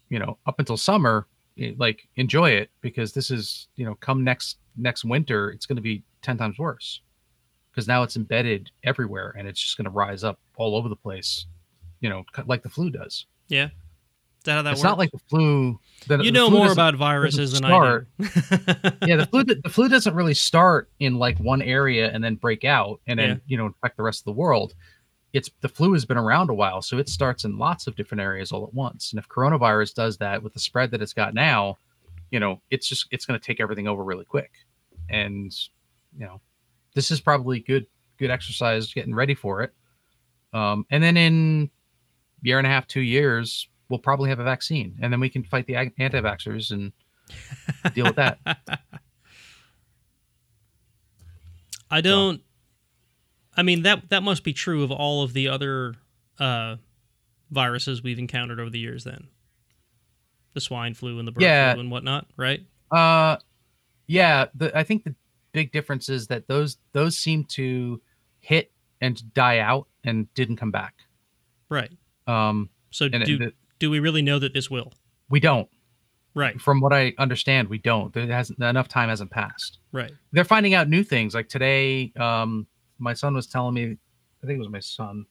you know, up until summer, it- like enjoy it because this is, you know, come next next winter, it's going to be ten times worse because now it's embedded everywhere and it's just going to rise up all over the place, you know, like the flu does. Yeah. Is that how that it's works? not like the flu. The, you the know flu more about viruses than start. I do. yeah, the flu the flu doesn't really start in like one area and then break out and then Yeah. you know infect the rest of the world. It's the flu has been around a while, so it starts in lots of different areas all at once. And if coronavirus does that with the spread that it's got now, you know, it's just it's going to take everything over really quick. And you know, this is probably good good exercise getting ready for it. Um, and then in year and a half, two years, we'll probably have a vaccine, and then we can fight the anti-vaxxers and deal with that. I don't. I mean that that must be true of all of the other uh, viruses we've encountered over the years. Then, the swine flu and the bird Yeah. flu and whatnot, right? Uh, yeah. The, I think the big differences that those those seem to hit and die out and didn't come back. Right. Um, So it- do the- do we really know that this will? we don't. Right. From what I understand, we don't. There hasn't enough time hasn't passed. Right. They're finding out new things. Like today, um, my son was telling me. I think it was my son.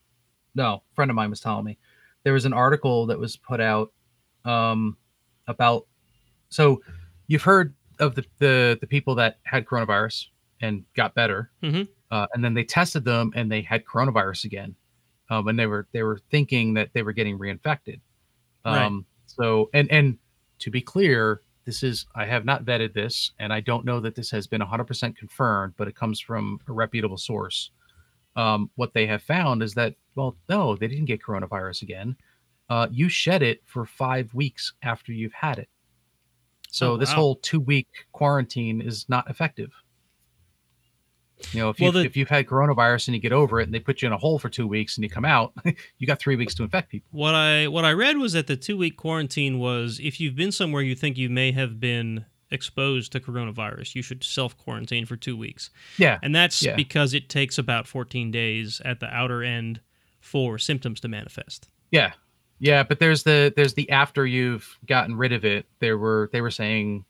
No, a friend of mine was telling me there was an article that was put out um, about. So, you've heard of the, the the people that had coronavirus and got better, Mhm. uh, and then they tested them and they had coronavirus again, um, and they were they were thinking that they were getting reinfected. Right. Um, So, and and to be clear, this is I have not vetted this, and I don't know that this has been 100% confirmed, but it comes from a reputable source. Um, what they have found is that well, no, they didn't get coronavirus again. Uh, you shed it for five weeks after you've had it. So Oh, this wow. whole two week quarantine is not effective. You know, if you Well, the- if you've had coronavirus and you get over it, and they put you in a hole for two weeks and you come out, you got three weeks to infect people. What I what I read was that the two week quarantine was if you've been somewhere you think you may have been exposed to coronavirus, you should self quarantine for two weeks, Yeah, and that's Yeah. because it takes about fourteen days at the outer end for symptoms to manifest. Yeah, yeah, but there's the there's the after you've gotten rid of it. There were they were saying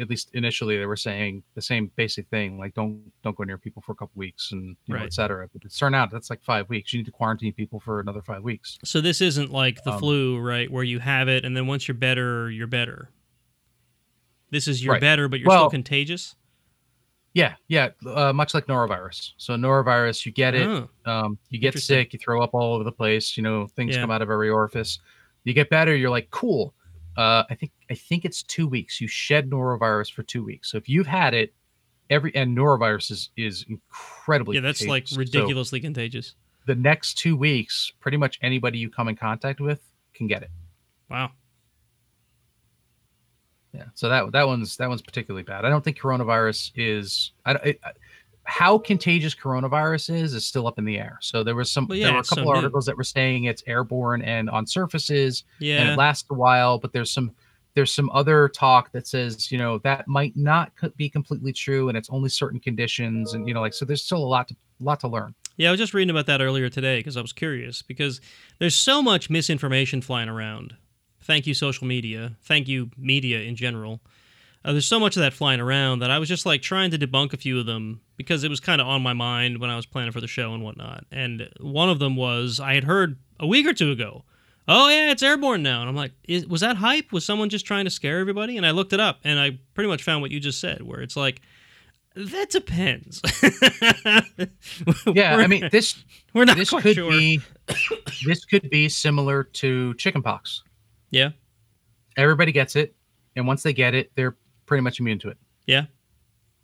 at least initially they were saying the same basic thing like don't don't go near people for a couple weeks and you know, et cetera. But it's turned out that's like five weeks. You need to quarantine people for another five weeks. So this isn't like the Um, flu, right, where you have it and then once you're better, you're better. This is you're Right. better, but you're Well- still contagious. Yeah, yeah, uh, much like norovirus. So norovirus, you get it, Oh, um, you get sick, you throw up all over the place. You know, things Yeah. come out of every orifice. You get better, you're like cool. Uh, I think I think it's two weeks. You shed norovirus for two weeks. So if you've had it, every and norovirus is is incredibly yeah, that's like contagious. So ridiculously contagious. the next two weeks, pretty much anybody you come in contact with can get it. Wow. Yeah. So that that one's that one's particularly bad. I don't think coronavirus is. I, it, how contagious coronavirus is is still up in the air. So there was some yeah, there were a couple new. articles that were saying it's airborne and on surfaces Yeah. and it lasts a while, but there's some there's some other talk that says you know that might not be completely true and it's only certain conditions and you know like so there's still a lot to lot to learn. Yeah, I was just reading about that earlier today because I was curious because there's so much misinformation flying around. Thank you, social media. Thank you, media in general. Uh, there's so much of that flying around that I was just like trying to debunk a few of them because it was kind of on my mind when I was planning for the show and whatnot. And one of them was I had heard a week or two ago, oh, yeah, it's airborne now. And I'm like, Is, was that hype? Was someone just trying to scare everybody? And I looked it up and I pretty much found what you just said, where it's like, that depends. Yeah, I mean this we're not this quite could sure. be this could be similar to chickenpox. Yeah. Everybody gets it, and once they get it, they're pretty much immune to it. Yeah.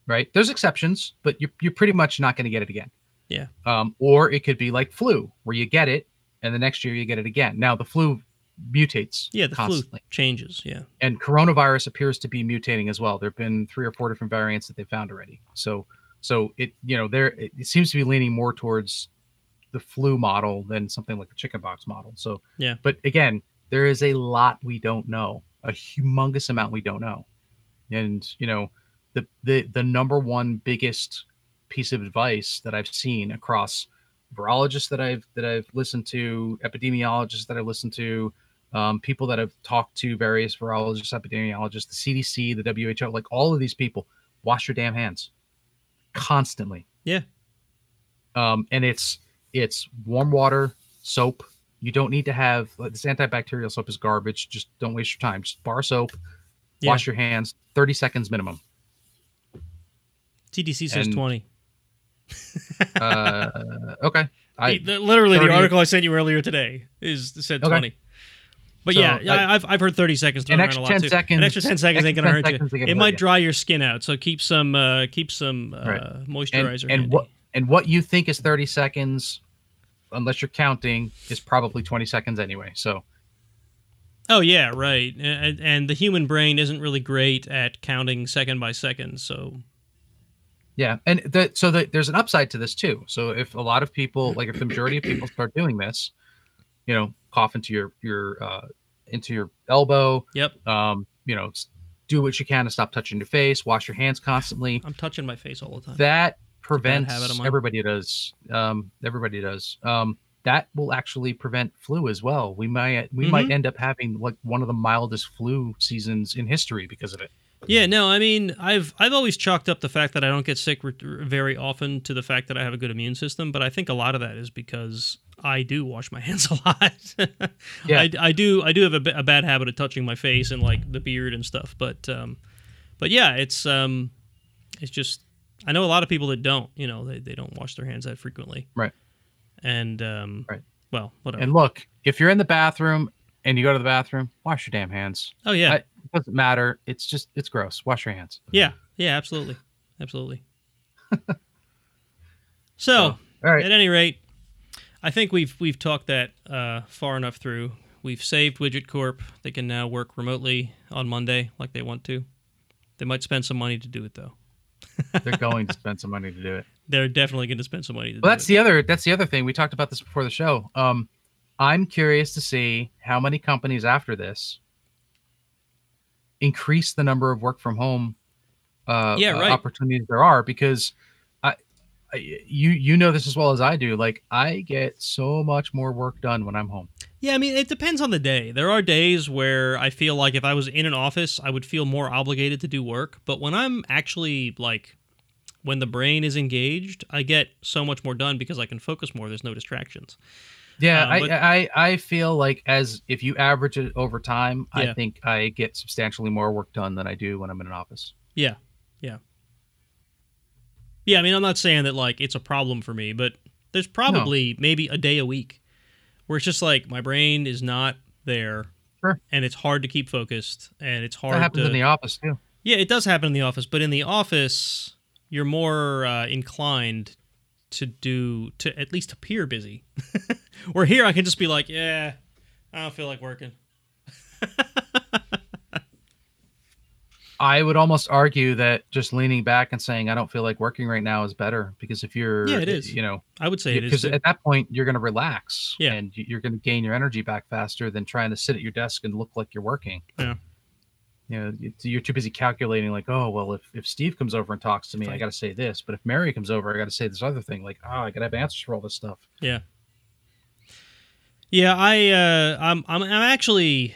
Right. There's exceptions, but you're you're pretty much not going to get it again. Yeah. Um, or it could be like flu, where you get it, and the next year you get it again. Now the flu mutates. Yeah, the constantly. flu changes. Yeah. and coronavirus appears to be mutating as well. There have been three or four different variants that they found already. So, so it you know there it, it seems to be leaning more towards the flu model than something like the chickenpox model. So, Yeah. But again, there is a lot we don't know, a humongous amount we don't know, and you know the the the number one biggest piece of advice that I've seen across virologists that I've that I've listened to, epidemiologists that I've listened to, um, people that have talked to various virologists, epidemiologists, the CDC, the WHO, like all of these people, wash your damn hands constantly. Yeah. Um, and it's it's warm water, soap. You don't need to have like, this antibacterial soap is garbage. Just don't waste your time. Just bar soap, Yeah. wash your hands, 30 seconds minimum. CDC says And- 20. Uh, okay. I, The- literally, 30 the article I sent you earlier today is said Okay. 20. But So, yeah, I, I've I've heard thirty seconds thrown an extra a lot 10 too. seconds- An extra ten seconds ain't gonna 10 hurt you. It might dry your skin out, so keep some uh, keep some uh, Right. moisturizer. and handy. what and what you think is 30 seconds unless you're counting is probably 20 seconds anyway so Oh yeah, right. And, and the human brain isn't really great at counting second by second. So yeah and the, so the, there's an upside to this too so if a lot of people like if the majority of people start doing this you know cough into your your uh into your elbow yep, um you know do what you can to stop touching your face wash your hands constantly I'm touching my face all the time. that prevents habit of mine. everybody does um everybody does um that will actually prevent flu as well we might we might Mhm. end up having like one of the mildest flu seasons in history because of it Yeah, no, I mean, I've I've always chalked up the fact that I don't get sick re- very often to the fact that I have a good immune system, but I think a lot of that is because I do wash my hands a lot. Yeah. I, I do I do have a, bad habit of touching my face and like the beard and stuff, but um, but yeah, it's um, it's just I know a lot of people that don't, you know, they, they don't wash their hands that frequently, Right. And um, Right. well, whatever. and look if you're in the bathroom and you go to the bathroom wash your damn hands oh yeah, I- it doesn't matter it's just it's gross wash your hands yeah, yeah, absolutely, absolutely. so. right At any rate, I think we've we've talked that uh, far enough through. We've saved Widget Corp. They can now work remotely on Monday like they want to. They might spend some money to do it though. They're going to spend some money to do it. They're definitely going to spend some money to well that's it. the other that's the other thing. We talked about this before the show. Um i'm curious to see how many companies after this increase the number of work from home uh, Yeah, uh, opportunities there are because I, I you you know this as well as I do. Like I get so much more work done when I'm home Yeah, I mean, it depends on the day. There are days where I feel like if I was in an office, I would feel more obligated to do work. But when I'm actually like, when the brain is engaged, I get so much more done because I can focus more. There's no distractions. yeah uh, I, but- I I feel like as if you average it over time Yeah. I think I get substantially more work done than I do when I'm in an office Yeah, yeah, yeah. I mean, I'm not saying that like it's a problem for me, but there's probably maybe a day a week where it's just like my brain is not there, Sure. and it's hard to keep focused, and it's hard that happens to. in the office too yeah, it does happen in the office, but in the office, you're more uh, inclined to do to at least appear busy. Where here, I can just be like, yeah, I don't feel like working. I would almost argue that just leaning back and saying I don't feel like working right now is better because if you're Yeah, it is. you know I would say it is. because at that point you're going to relax Yeah. and you- you're going to gain your energy back faster than trying to sit at your desk and look like you're working. Yeah. You know, you- you're too busy calculating like, oh well, if, if Steve comes over and talks to me, I got to say this, but if Mary comes over, I got to say this other thing. Like, oh, I got to have answers for all this stuff. Yeah. Yeah, I uh I'm I'm I'm actually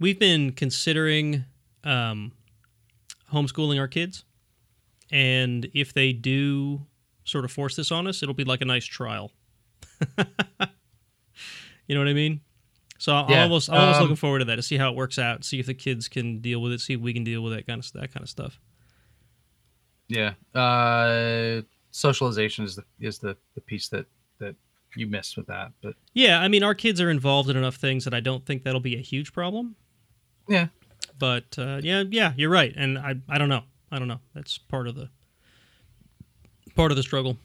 we've been considering um homeschooling our kids. And if they do sort of force this on us, it'll be like a nice trial. you know what I mean? So I'm Yeah, almost I'm almost um, looking forward to that to see how it works out, see if the kids can deal with it, see if we can deal with that kind of that kind of stuff. Yeah. Uh, socialization is the is the the piece that that you missed with that, but Yeah, I mean our kids are involved in enough things that I don't think that'll be a huge problem. yeah. But uh, yeah, yeah, you're right, and I, I don't know, I don't know. That's part of the part of the struggle.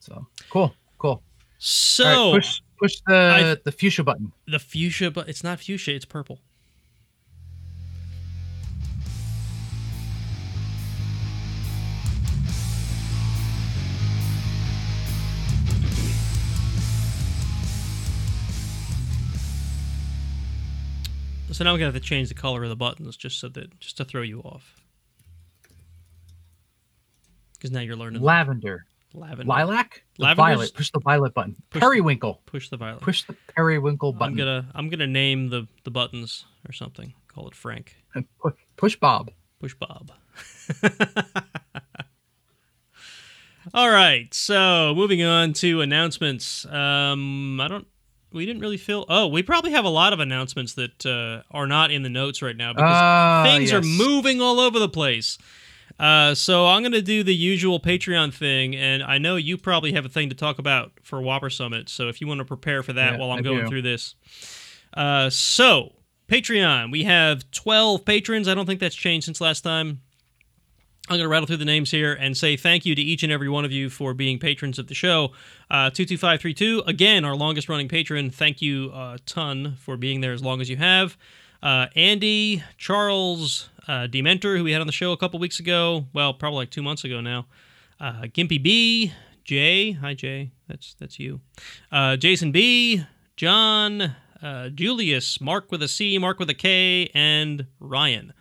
So cool, cool. So right, push push the I- the fuchsia button. the fuchsia, but it's not fuchsia, it's purple. So now we're gonna have to change the color of the buttons just so that just to throw you off. Because now you're learning Lavender, lavender. lilac, the Lavender's- violet. Push the violet button. Push- Periwinkle. Push the violet. Push the periwinkle button. I'm gonna I'm gonna name the the buttons or something. Call it Frank. And pu- push Bob. Push Bob. All right. So moving on to announcements. Um, I don't. We didn't really feel. Oh, we probably have a lot of announcements that uh, are not in the notes right now because Ah, things are moving all over the place. Uh, so I'm gonna do the usual Patreon thing, and I know you probably have a thing to talk about for WOPR Summit. So if you want to prepare for that Yeah, while I'm I going do. through this, Uh, so Patreon, we have 12 patrons. I don't think that's changed since last time. I'm going to rattle through the names here and say thank you to each and every one of you for being patrons of the show. Uh, 22532, again, our longest running patron. Thank you a ton for being there as long as you have. Uh, Andy, Charles, uh, Dementor, who we had on the show a couple weeks ago. Well, probably like two months ago now. Uh, Gimpy B, Jay. Hi, Jay. That's that's you. Uh, Jason B, John, uh, Julius, Mark with a C, Mark with a K, and Ryan.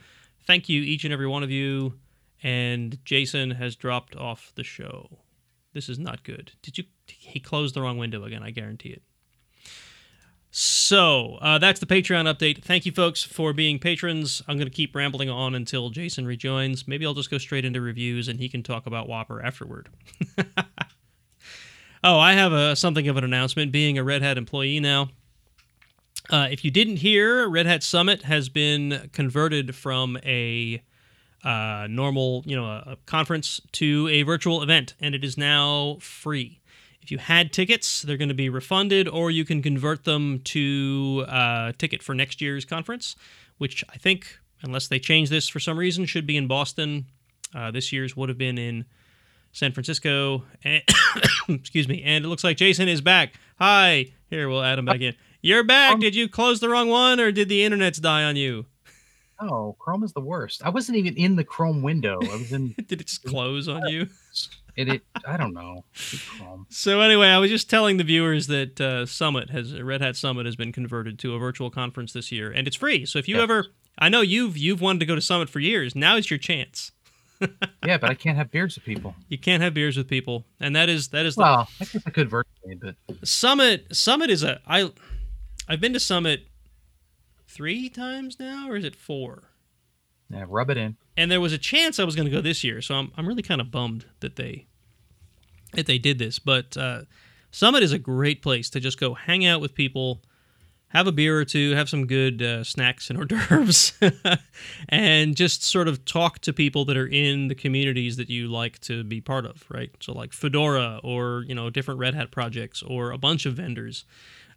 Thank you, each and every one of you and Jason has dropped off the show. This is not good. Did you? He closed the wrong window again. I guarantee it. So uh, that's the Patreon update. Thank you, folks, for being patrons. I'm going to keep rambling on until Jason rejoins. Maybe I'll just go straight into reviews and he can talk about WOPR afterward. oh, I have a something of an announcement. Being a Red Hat employee now, uh, if you didn't hear, Red Hat Summit has been converted from a uh, normal, you know, a, a conference to a virtual event, and it is now free. If you had tickets, they're going to be refunded, or you can convert them to a uh, ticket for next year's conference, which I think, unless they change this for some reason, should be in Boston. Uh, this year's would have been in San Francisco. And, excuse me. And it looks like Jason is back. Hi. Here, we'll add him back in. You're back. Um, did you close the wrong one, or did the internet's die on you? Oh, Chrome is the worst. I wasn't even in the Chrome window. I was in. Did it just close on you? It, it I don't know. So anyway, I was just telling the viewers that uh, Summit has Red Hat Summit has been converted to a virtual conference this year, and it's free. So if you yes. ever, I know you've you've wanted to go to Summit for years. Now is your chance. yeah, but I can't have beers with people. You can't have beers with people, and that is that is. Well, the, I guess I could virtually, but Summit Summit is a I. I've been to Summit three times now, or is it four? Yeah, rub it in. And there was a chance I was going to go this year, so I'm I'm really kind of bummed that they that they did this. But uh, Summit is a great place to just go hang out with people, have a beer or two, have some good uh, snacks and hors d'oeuvres, and just sort of talk to people that are in the communities that you like to be part of, right? So like Fedora or you know different Red Hat projects or a bunch of vendors,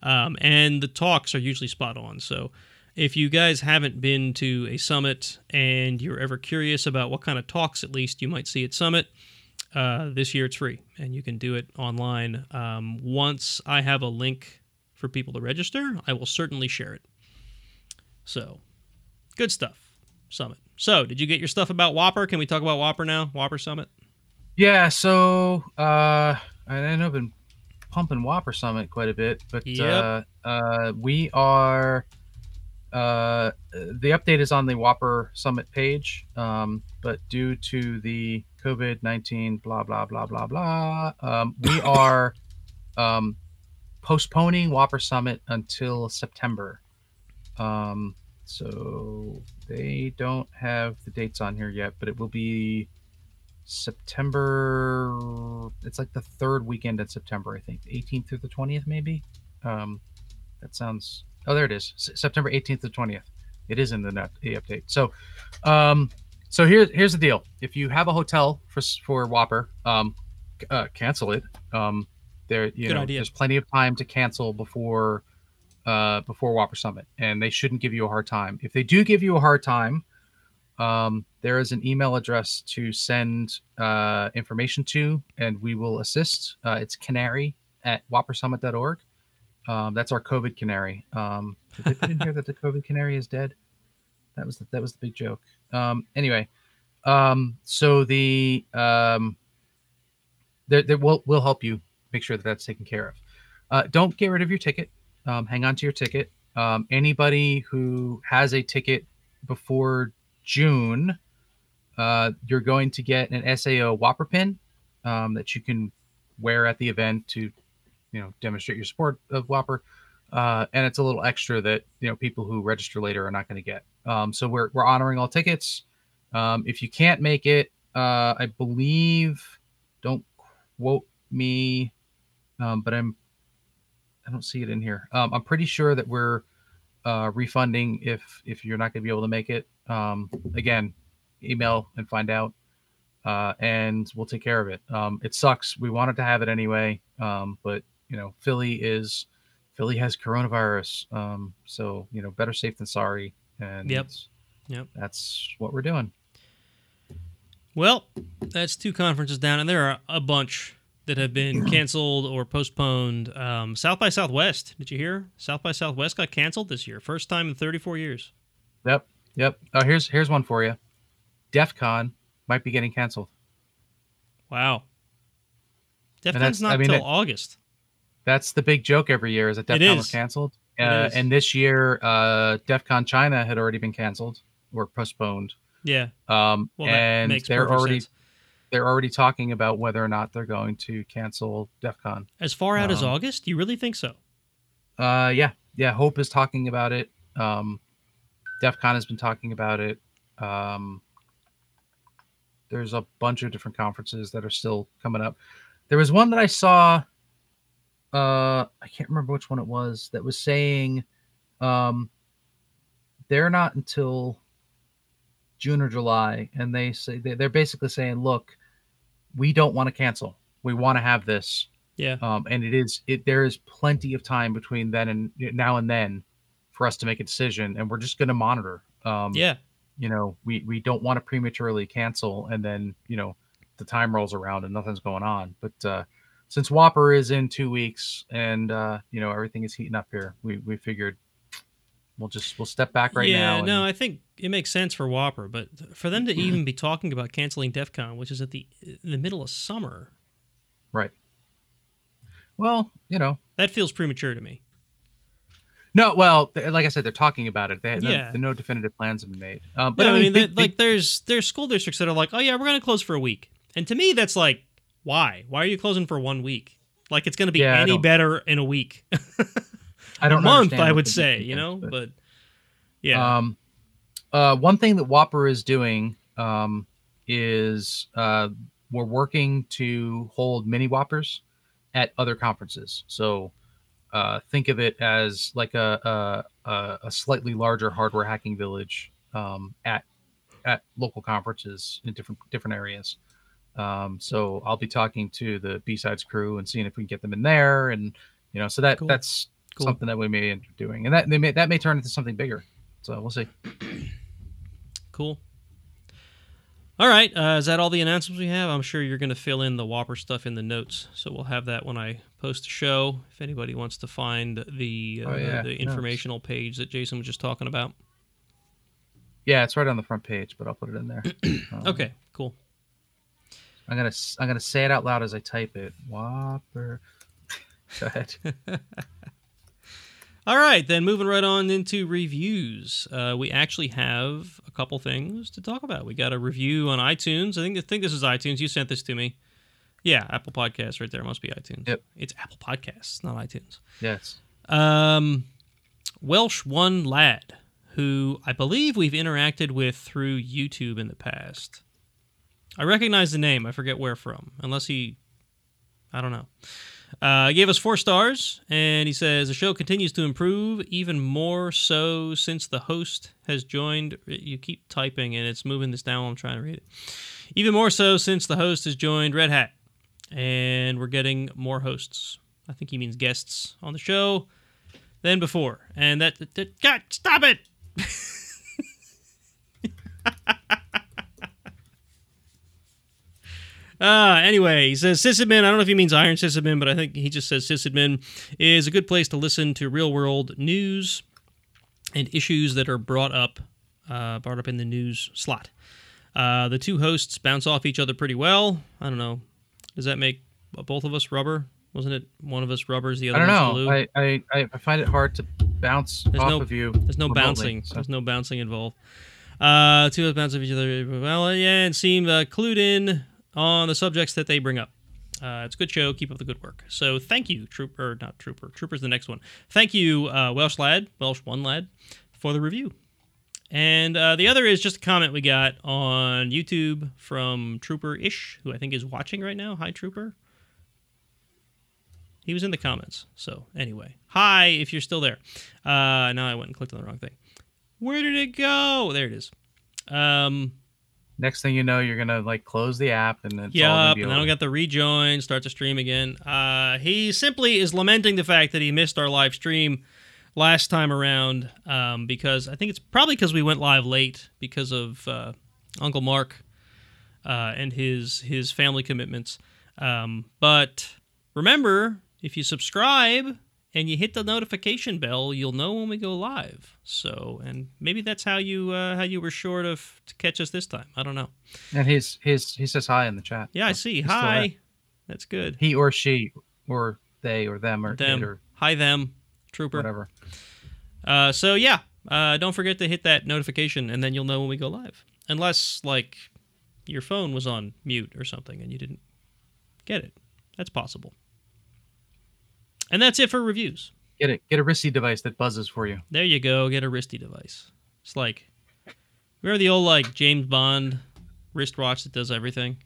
um, and the talks are usually spot on. So if you guys haven't been to a summit and you're ever curious about what kind of talks, at least you might see at Summit, uh, this year it's free and you can do it online. Um, once I have a link for people to register, I will certainly share it. So, good stuff. Summit. So, did you get your stuff about WOPR? Can we talk about WOPR now? WOPR Summit? Yeah, so uh, I know I've been pumping WOPR Summit quite a bit, but yep. uh, uh, we are uh, the update is on the WOPR Summit page, um, but due to the COVID 19, blah, blah, blah, blah, blah, um, we are um, postponing WOPR Summit until September. Um, so they don't have the dates on here yet, but it will be September. It's like the third weekend in September, I think, 18th through the 20th, maybe. Um, that sounds Oh, there it is. S- September 18th to 20th. It is in the net the update. So, um, so here's here's the deal. If you have a hotel for for WOPR, um, uh, cancel it. Um, there, you Good know, idea. there's plenty of time to cancel before uh, before WOPR Summit, and they shouldn't give you a hard time. If they do give you a hard time, um, there is an email address to send uh, information to, and we will assist. Uh, it's canary at woprsummit.org. Um, that's our COVID canary. Um, did they put in here that the COVID canary is dead? That was the, that was the big joke. Um, anyway, um, so the um, that will will help you make sure that that's taken care of. Uh, don't get rid of your ticket. Um, hang on to your ticket. Um, anybody who has a ticket before June, uh, you're going to get an SAO WOPR pin um, that you can wear at the event to you know demonstrate your support of WOPR. Uh, and it's a little extra that you know people who register later are not going to get. Um, so we're we're honoring all tickets. Um, if you can't make it, uh, I believe, don't quote me, um, but I'm I don't see it in here. Um, I'm pretty sure that we're uh, refunding if if you're not going to be able to make it. Um, again, email and find out, uh, and we'll take care of it. Um, it sucks. We wanted to have it anyway, but you know, Philly is Philly has coronavirus. Um, so you know, better safe than sorry. And Yep. Yep. that's what we're doing. Well, that's two conferences down, and there are a bunch that have been canceled or postponed. Um, South by Southwest, did you hear? South by Southwest got canceled this year, first time in 34 years. Yep. Yep. Oh, here's here's one for you. DEF CON might be getting canceled. Wow. DEF CON's not I mean, August. That's the big joke every year is that DEF It CON is. was canceled. Uh, and this year, uh, DEF CON China had already been canceled or postponed. Yeah. Um, Well, and they're already sense. they're already talking about whether or not they're going to cancel DEF CON. As far out as um, August? You really think so? Uh, yeah, yeah. HOPE is talking about it. Um, DEF CON has been talking about it. Um, there's a bunch of different conferences that are still coming up. There was one that I saw. Uh, I can't remember which one it was that was saying, um, they're not until June or July, and they say they- they're basically saying, look, we don't want to cancel. We want to have this Yeah. um, and it is it there is plenty of time between then and now and then for us to make a decision and we're just going to monitor um, Yeah. you know we we don't want to prematurely cancel and then you know the time rolls around and nothing's going on but uh since WOPR is in two weeks and uh you know everything is heating up here we we figured we'll just we'll step back right yeah, now no, I think it makes sense for WOPR, but for them to even be talking about canceling DEF CON, which is at the the middle of summer, right. Well you know. That feels premature to me. no well like i said they're talking about it. They, Yeah. no, no definitive plans have been made. Um, but But i mean, there- big- like there's there's school districts that are like, oh yeah, we're gonna close for a week, and to me that's like, why? Why are you closing for one week? Like it's gonna be Yeah, any better in a week, I don't know a month, I would say, you know. difference, But yeah, Um, uh, one thing that WOPR is doing um, is uh, we're working to hold mini WOPRs at other conferences. So uh, think of it as like a a, a, a slightly larger hardware hacking village um, at at local conferences in different different areas. Um, so I'll be talking to the BSides crew and seeing if we can get them in there, and you know, so that Cool. that's Cool. something that we may end up doing, and that they may that may turn into something bigger. So we'll see. cool. All right, uh, is that all the announcements we have? I'm sure you're going to fill in the WOPR stuff in the notes, so we'll have that when I post the show. If anybody wants to find the uh, Oh, yeah, the notes. informational page that Jason was just talking about. Yeah, it's right on the front page, but I'll put it in there. Um, Okay. I'm gonna I'm gonna say it out loud as I type it. WOPR. Go ahead. All right, then moving right on into reviews. Uh, we actually have a couple things to talk about. We got a review on iTunes. I think I think this is iTunes. You sent this to me. Yeah, Apple Podcasts right there. Must be iTunes. Yep. It's Apple Podcasts, not iTunes. yes. Um, Welsh One Lad, who I believe we've interacted with through YouTube in the past. I recognize the name. I forget where from. Unless he, I don't know. Uh, gave us four stars, and he says the show continues to improve, even more so since the host has joined. You keep typing, and it's moving this down. I'm trying to read it. Even more so since the host has joined Red Hat, and we're getting more hosts. I think he means guests on the show than before. And that, that, that God, stop it! Uh, anyway, he says sysadmin. I don't know if he means Iron Sysadmin, but I think he just says sysadmin is a good place to listen to real world news and issues that are brought up, uh, brought up in the news slot. Uh, the two hosts bounce off each other pretty well. I don't know. Does that make both of us rubber? Wasn't it one of us rubbers, the other? I don't one's know. I I I find it hard to bounce There's off no- of you. There's no remotely, bouncing. so- There's no bouncing involved. Uh, two of us bounce off each other. Well, yeah, and seem uh, clued in on the subjects that they bring up. Uh, it's a good show. Keep up the good work. So thank you, Trooper, not Trooper. Trooper's the next one. Thank you, uh, Welsh lad, Welsh one lad, for the review. And uh, the other is just a comment we got on YouTube from Trooper Ish, who I think is watching right now. Hi, Trooper. He was in the comments. So anyway, hi if you're still there. Uh, now I went and clicked on the wrong thing. Where did it go? There it is. Um, Next thing you know, you're gonna like close the app and it's all Yep, gonna be and then we got the rejoin, start to stream again. Uh, he simply is lamenting the fact that he missed our live stream last time around um, because I think it's probably because we went live late because of uh, Uncle Mark uh, and his his family commitments. Um, but remember, if you subscribe and you hit the notification bell, you'll know when we go live. So, and maybe that's how you uh, how you were sure to, f- to catch us this time. I don't know. and his his he says hi in the chat. Yeah, I see. he's. Hi. That's good. He or she or they or them or Them. or Hi, them. Trooper. whatever. Uh, so, yeah. Uh, don't forget to hit that notification, and then you'll know when we go live. Unless, like, your phone was on mute or something and you didn't get it. That's possible. And that's it for reviews. Get it. Get a wristy device that buzzes for you. There you go. Get a wristy device. It's like, remember the old, like, James Bond wristwatch that does everything?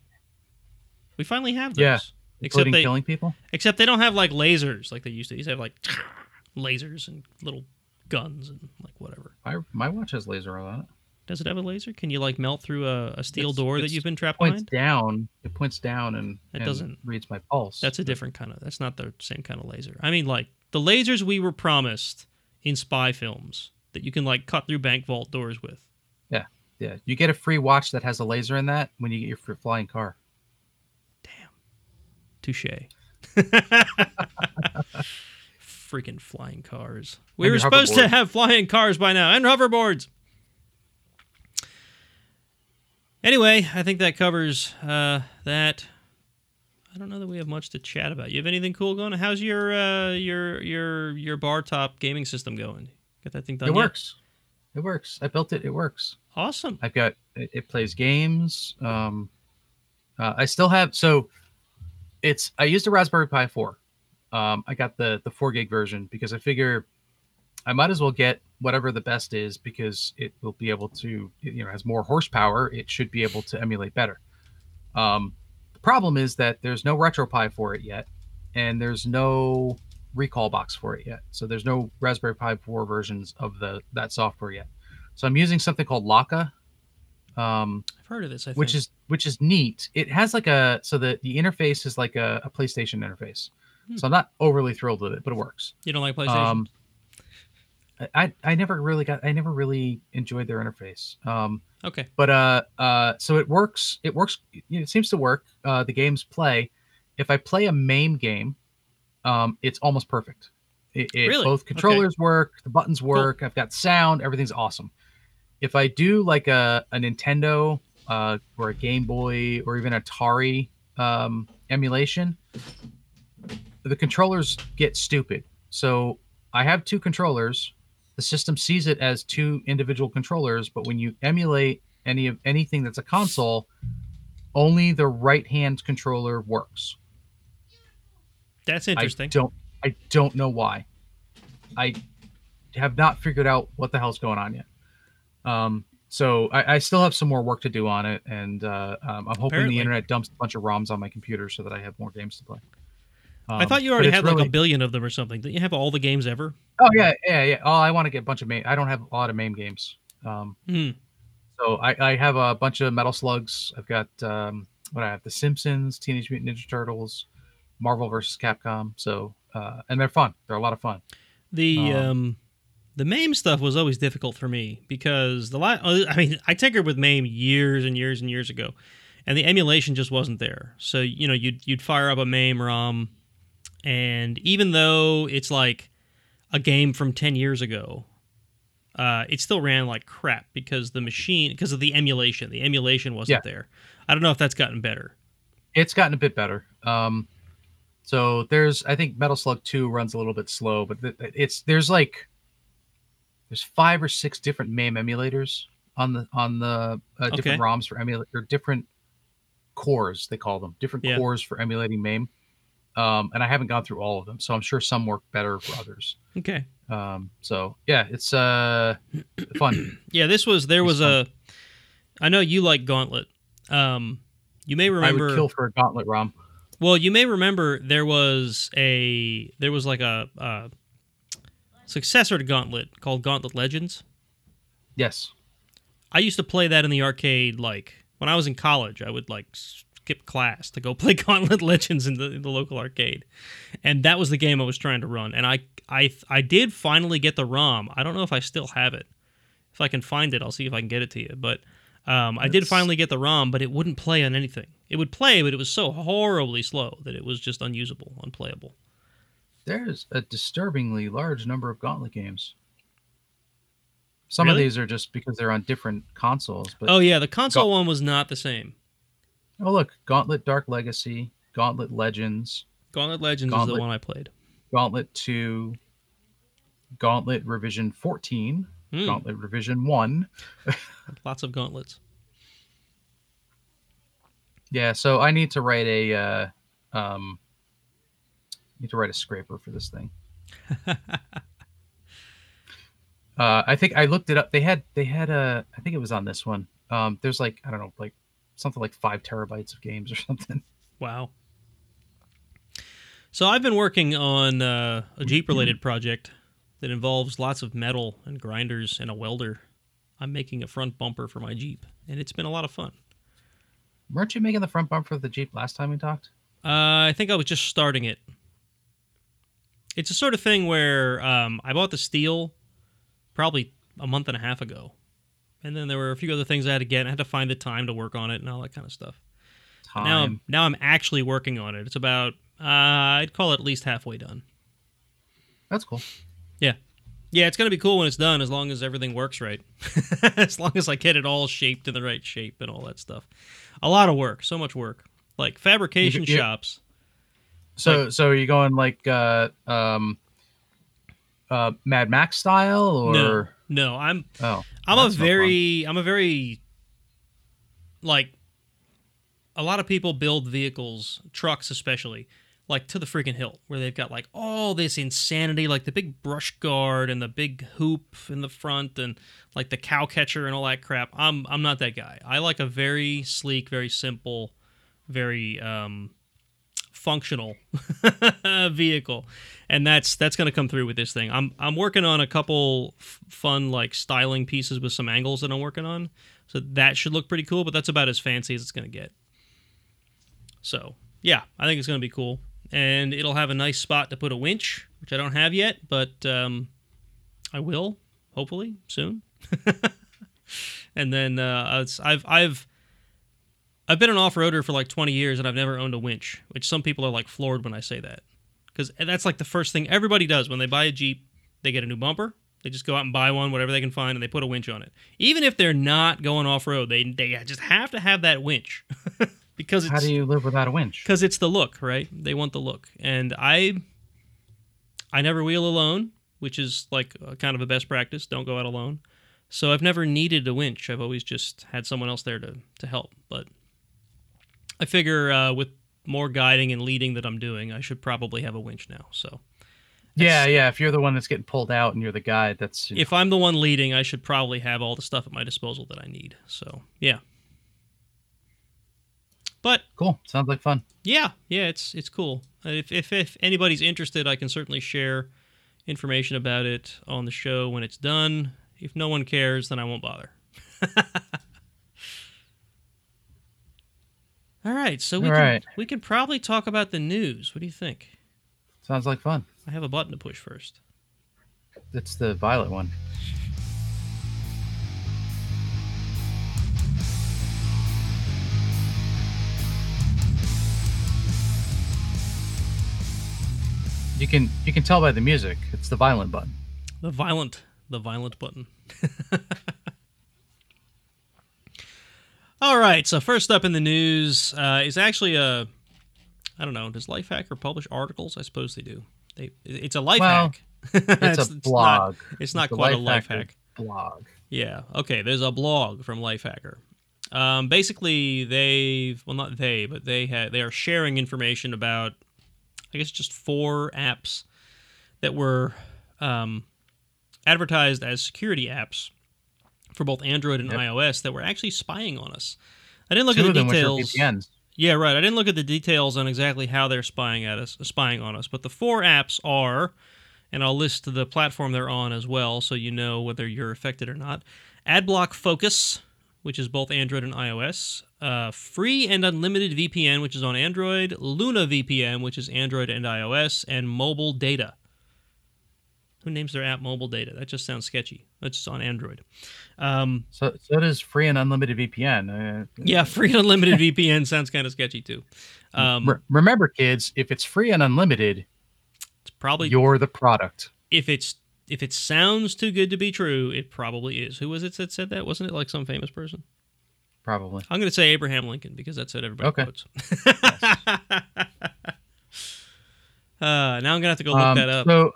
We finally have those. Yeah, Except they, killing people. Except they don't have like lasers like they used to. They used to have like lasers and little guns and like whatever. My my watch has laser on it. Does it have a laser? Can you like melt through a, a steel It's- door that you've been trapped Points behind? down. It points down and It and doesn't- reads my pulse. That's a different kind of. That's not the same kind of laser. I mean, like the lasers we were promised in spy films that you can like cut through bank vault doors with. yeah. Yeah. You get a free watch that has a laser in that when you get your flying car. Damn, touche. Freaking flying cars. We And were supposed to have flying cars by now and hoverboards. Anyway, I think that covers uh, that. I don't know that we have much to chat about. You have anything cool going? How's your uh, your your your bar top gaming system going? Got that thing done? it yet? works. It works. I built it. It works. Awesome. I've got it, it plays games. Um, uh, I still have so it's I used a Raspberry Pi 4. Um, I got the the four gig version because I figure I might as well get whatever the best is because it will be able to it, you know has more horsepower. It should be able to emulate better. Um, the problem is that there's no RetroPie for it yet, and there's no Recalbox for it yet. So there's no Raspberry Pi 4 versions of the that software yet. So I'm using something called Lakka, um, I've heard of this. I think. which is which is neat. It has like a so the the interface is like a, a PlayStation interface. Hmm. So I'm not overly thrilled with it, but it works. you don't like PlayStation. Um, I I never really got I never really enjoyed their interface. Um, okay. but uh uh so it works it works it seems to work uh the games play if i play a MAME game um it's almost perfect it, it- Really? both Okay. controllers work the buttons work i've got sound everything's awesome if i do like a, a nintendo uh or a game boy or even atari um emulation the controllers get stupid so i have two controllers the system sees it as two individual controllers but when you emulate any of anything that's a console only the right hand controller works That's i interesting. don't i don't know why i have not figured out what the hell's going on yet um so I, I still have some more work to do on it and uh, um, i'm hoping Apparently. the internet dumps a bunch of roms on my computer so that i have more games to play I Um, thought you already it's had like a billion of them or something. Didn't you have all the games ever? Oh yeah, yeah, yeah. Oh, I want to get a bunch of MAME. I don't have a lot of MAME games. Um, Hmm. so I, I have a bunch of Metal Slugs. I've got um, what I have: The Simpsons, Teenage Mutant Ninja Turtles, Marvel vs. Capcom. So uh, and they're fun. They're a lot of fun. The Um, um, the MAME stuff was always difficult for me because the la- uh, I mean I tinkered with MAME years and years and years ago, and the emulation just wasn't there. So you know you'd you'd fire up a MAME ROM, and even though it's like a game from ten years ago, uh, it still ran like crap because the machine because of the emulation. The emulation wasn't there. I don't know if that's gotten better. It's gotten a bit better. Um, so there's I think Metal Slug Two runs a little bit slow, but it's there's like there's five or six different MAME emulators on the on the uh, different Okay. ROMs for emulate or different cores they call them different Yeah. cores for emulating MAME. Um, and I haven't gone through all of them, so I'm sure some work better for others. Okay. Um, so yeah, it's uh fun. Yeah, this was there was a. I know you like Gauntlet. Um, you may remember. I would kill for a gauntlet ROM. Well, you may remember there was a there was like a, a successor to Gauntlet called Gauntlet Legends. Yes. I used to play that in the arcade like when I was in college, I would like skip class to go play Gauntlet Legends in the, in the local arcade, and that was the game I was trying to run. And I I I did finally get the ROM. I don't know if I still have it. If I can find it, I'll see if I can get it to you. But um, I did finally get the ROM, but it wouldn't play on anything. It would play, but it was so horribly slow that it was just unusable, unplayable. There's a disturbingly large number of Gauntlet games. Some Really? of these are just because they're on different consoles. But oh yeah, the console one was not the same. Oh look, Gauntlet Dark Legacy, Gauntlet Legends, Gauntlet Legends is Gauntlet- the one I played. Gauntlet 2, Gauntlet Revision 14, Hmm, Gauntlet Revision 1. lots of gauntlets. Yeah, so I need to write a uh, um, need to write a scraper for this thing. Uh, I think I looked it up. They had they had a I think it was on this one. Um, there's like I don't know like something like five terabytes of games or something. Wow. So I've been working on uh, a Jeep related project that involves lots of metal and grinders and a welder. I'm making a front bumper for my Jeep, and it's been a lot of fun. Weren't you making the front bumper of the Jeep last time we talked? Uh, I think I was just starting it. It's a sort of thing where um, I bought the steel probably a month and a half ago, and then there were a few other things I had to get. I had to find the time to work on it and all that kind of stuff. Time. Now, I'm, now I'm actually working on it. It's about uh, I'd call it at least halfway done. That's cool. Yeah, yeah. it's gonna be cool when it's done, as long as everything works right. as long as I get it all shaped in the right shape and all that stuff. A lot of work, so much work. Like fabrication You- you- shops. So so are you going like uh, um, uh, Mad Max style or No, no, I'm oh I'm a That's no fun. very I'm a very like a lot of people build vehicles, trucks especially, like to the freaking hilt, where they've got like all this insanity, like the big brush guard and the big hoop in the front and like the cow catcher and all that crap. I'm I'm not that guy. I like a very sleek, very simple, very um functional vehicle. And that's that's going to come through with this thing. I'm i'm working on a couple f- fun like styling pieces with some angles that i'm working on. So that should look pretty cool but that's about as fancy as it's going to get. So yeah i think it's going to be cool. And it'll have a nice spot to put a winch which i don't have yet but um, i will hopefully soon. And then uh, i've i've I've been an off-roader for like 20 years and I've never owned a winch, which some people are like floored when I say that. Cuz that's like the first thing everybody does when they buy a Jeep, they get a new bumper, they just go out and buy one whatever they can find and they put a winch on it. Even if they're not going off-road, they they just have to have that winch. because it's how do you live without a winch? because it's the look, right? They want the look, and I, I never wheel alone, which is like uh, kind of a best practice. Don't go out alone. So I've never needed a winch. I've always just had someone else there to to help. But I figure uh, with more guiding and leading that I'm doing, I should probably have a winch now. So Yeah, yeah. If you're the one that's getting pulled out and you're the guy, that's if I'm the one leading, I should probably have all the stuff at my disposal that I need. So yeah. But cool. Sounds like fun. Yeah, yeah, it's it's cool. If, if if anybody's interested, I can certainly share information about it on the show when it's done. If no one cares, then I won't bother. All right, so we All can right. we can probably talk about the news. What do you think? Sounds like fun. I have a button to push first. It's the violet one. You can you can tell by the music. It's the violent button. The violent, the violent button. All right. So first up in the news uh, is actually a, I don't know. Does Lifehacker publish articles? I suppose they do. They, it's a life Well, hack. It's, a blog. Not, it's not the quite a life hack. blog. Yeah. Okay. There's a blog from Lifehacker. Um, basically, they've well, not they, but they had they are sharing information about, I guess, just four apps that were um, advertised as security apps for both Android and Yep. iOS that were actually spying on us. I didn't look Two at the them which are details. Yeah, right. I didn't look at the details on exactly how they're spying at us, spying on us. But the four apps are, and I'll list the platform they're on as well, so you know whether you're affected or not. AdBlock Focus, which is both Android and iOS. Uh, free and unlimited VPN, which is on Android. Luna VPN, which is Android and iOS, and mobile data. Who names their app mobile data? That just sounds sketchy. That's just on Android. Um, So so does free and unlimited VPN. Uh, yeah, free and unlimited VPN sounds kind of sketchy too. Um, re- remember, kids, if it's free and unlimited, it's probably you're the product. if it's if it sounds too good to be true, it probably is. Who was it that said that? Wasn't it like some famous person? Probably. I'm going to say Abraham Lincoln because that's what everybody Okay. quotes. uh, now I'm going to have to go look Um, that up. So,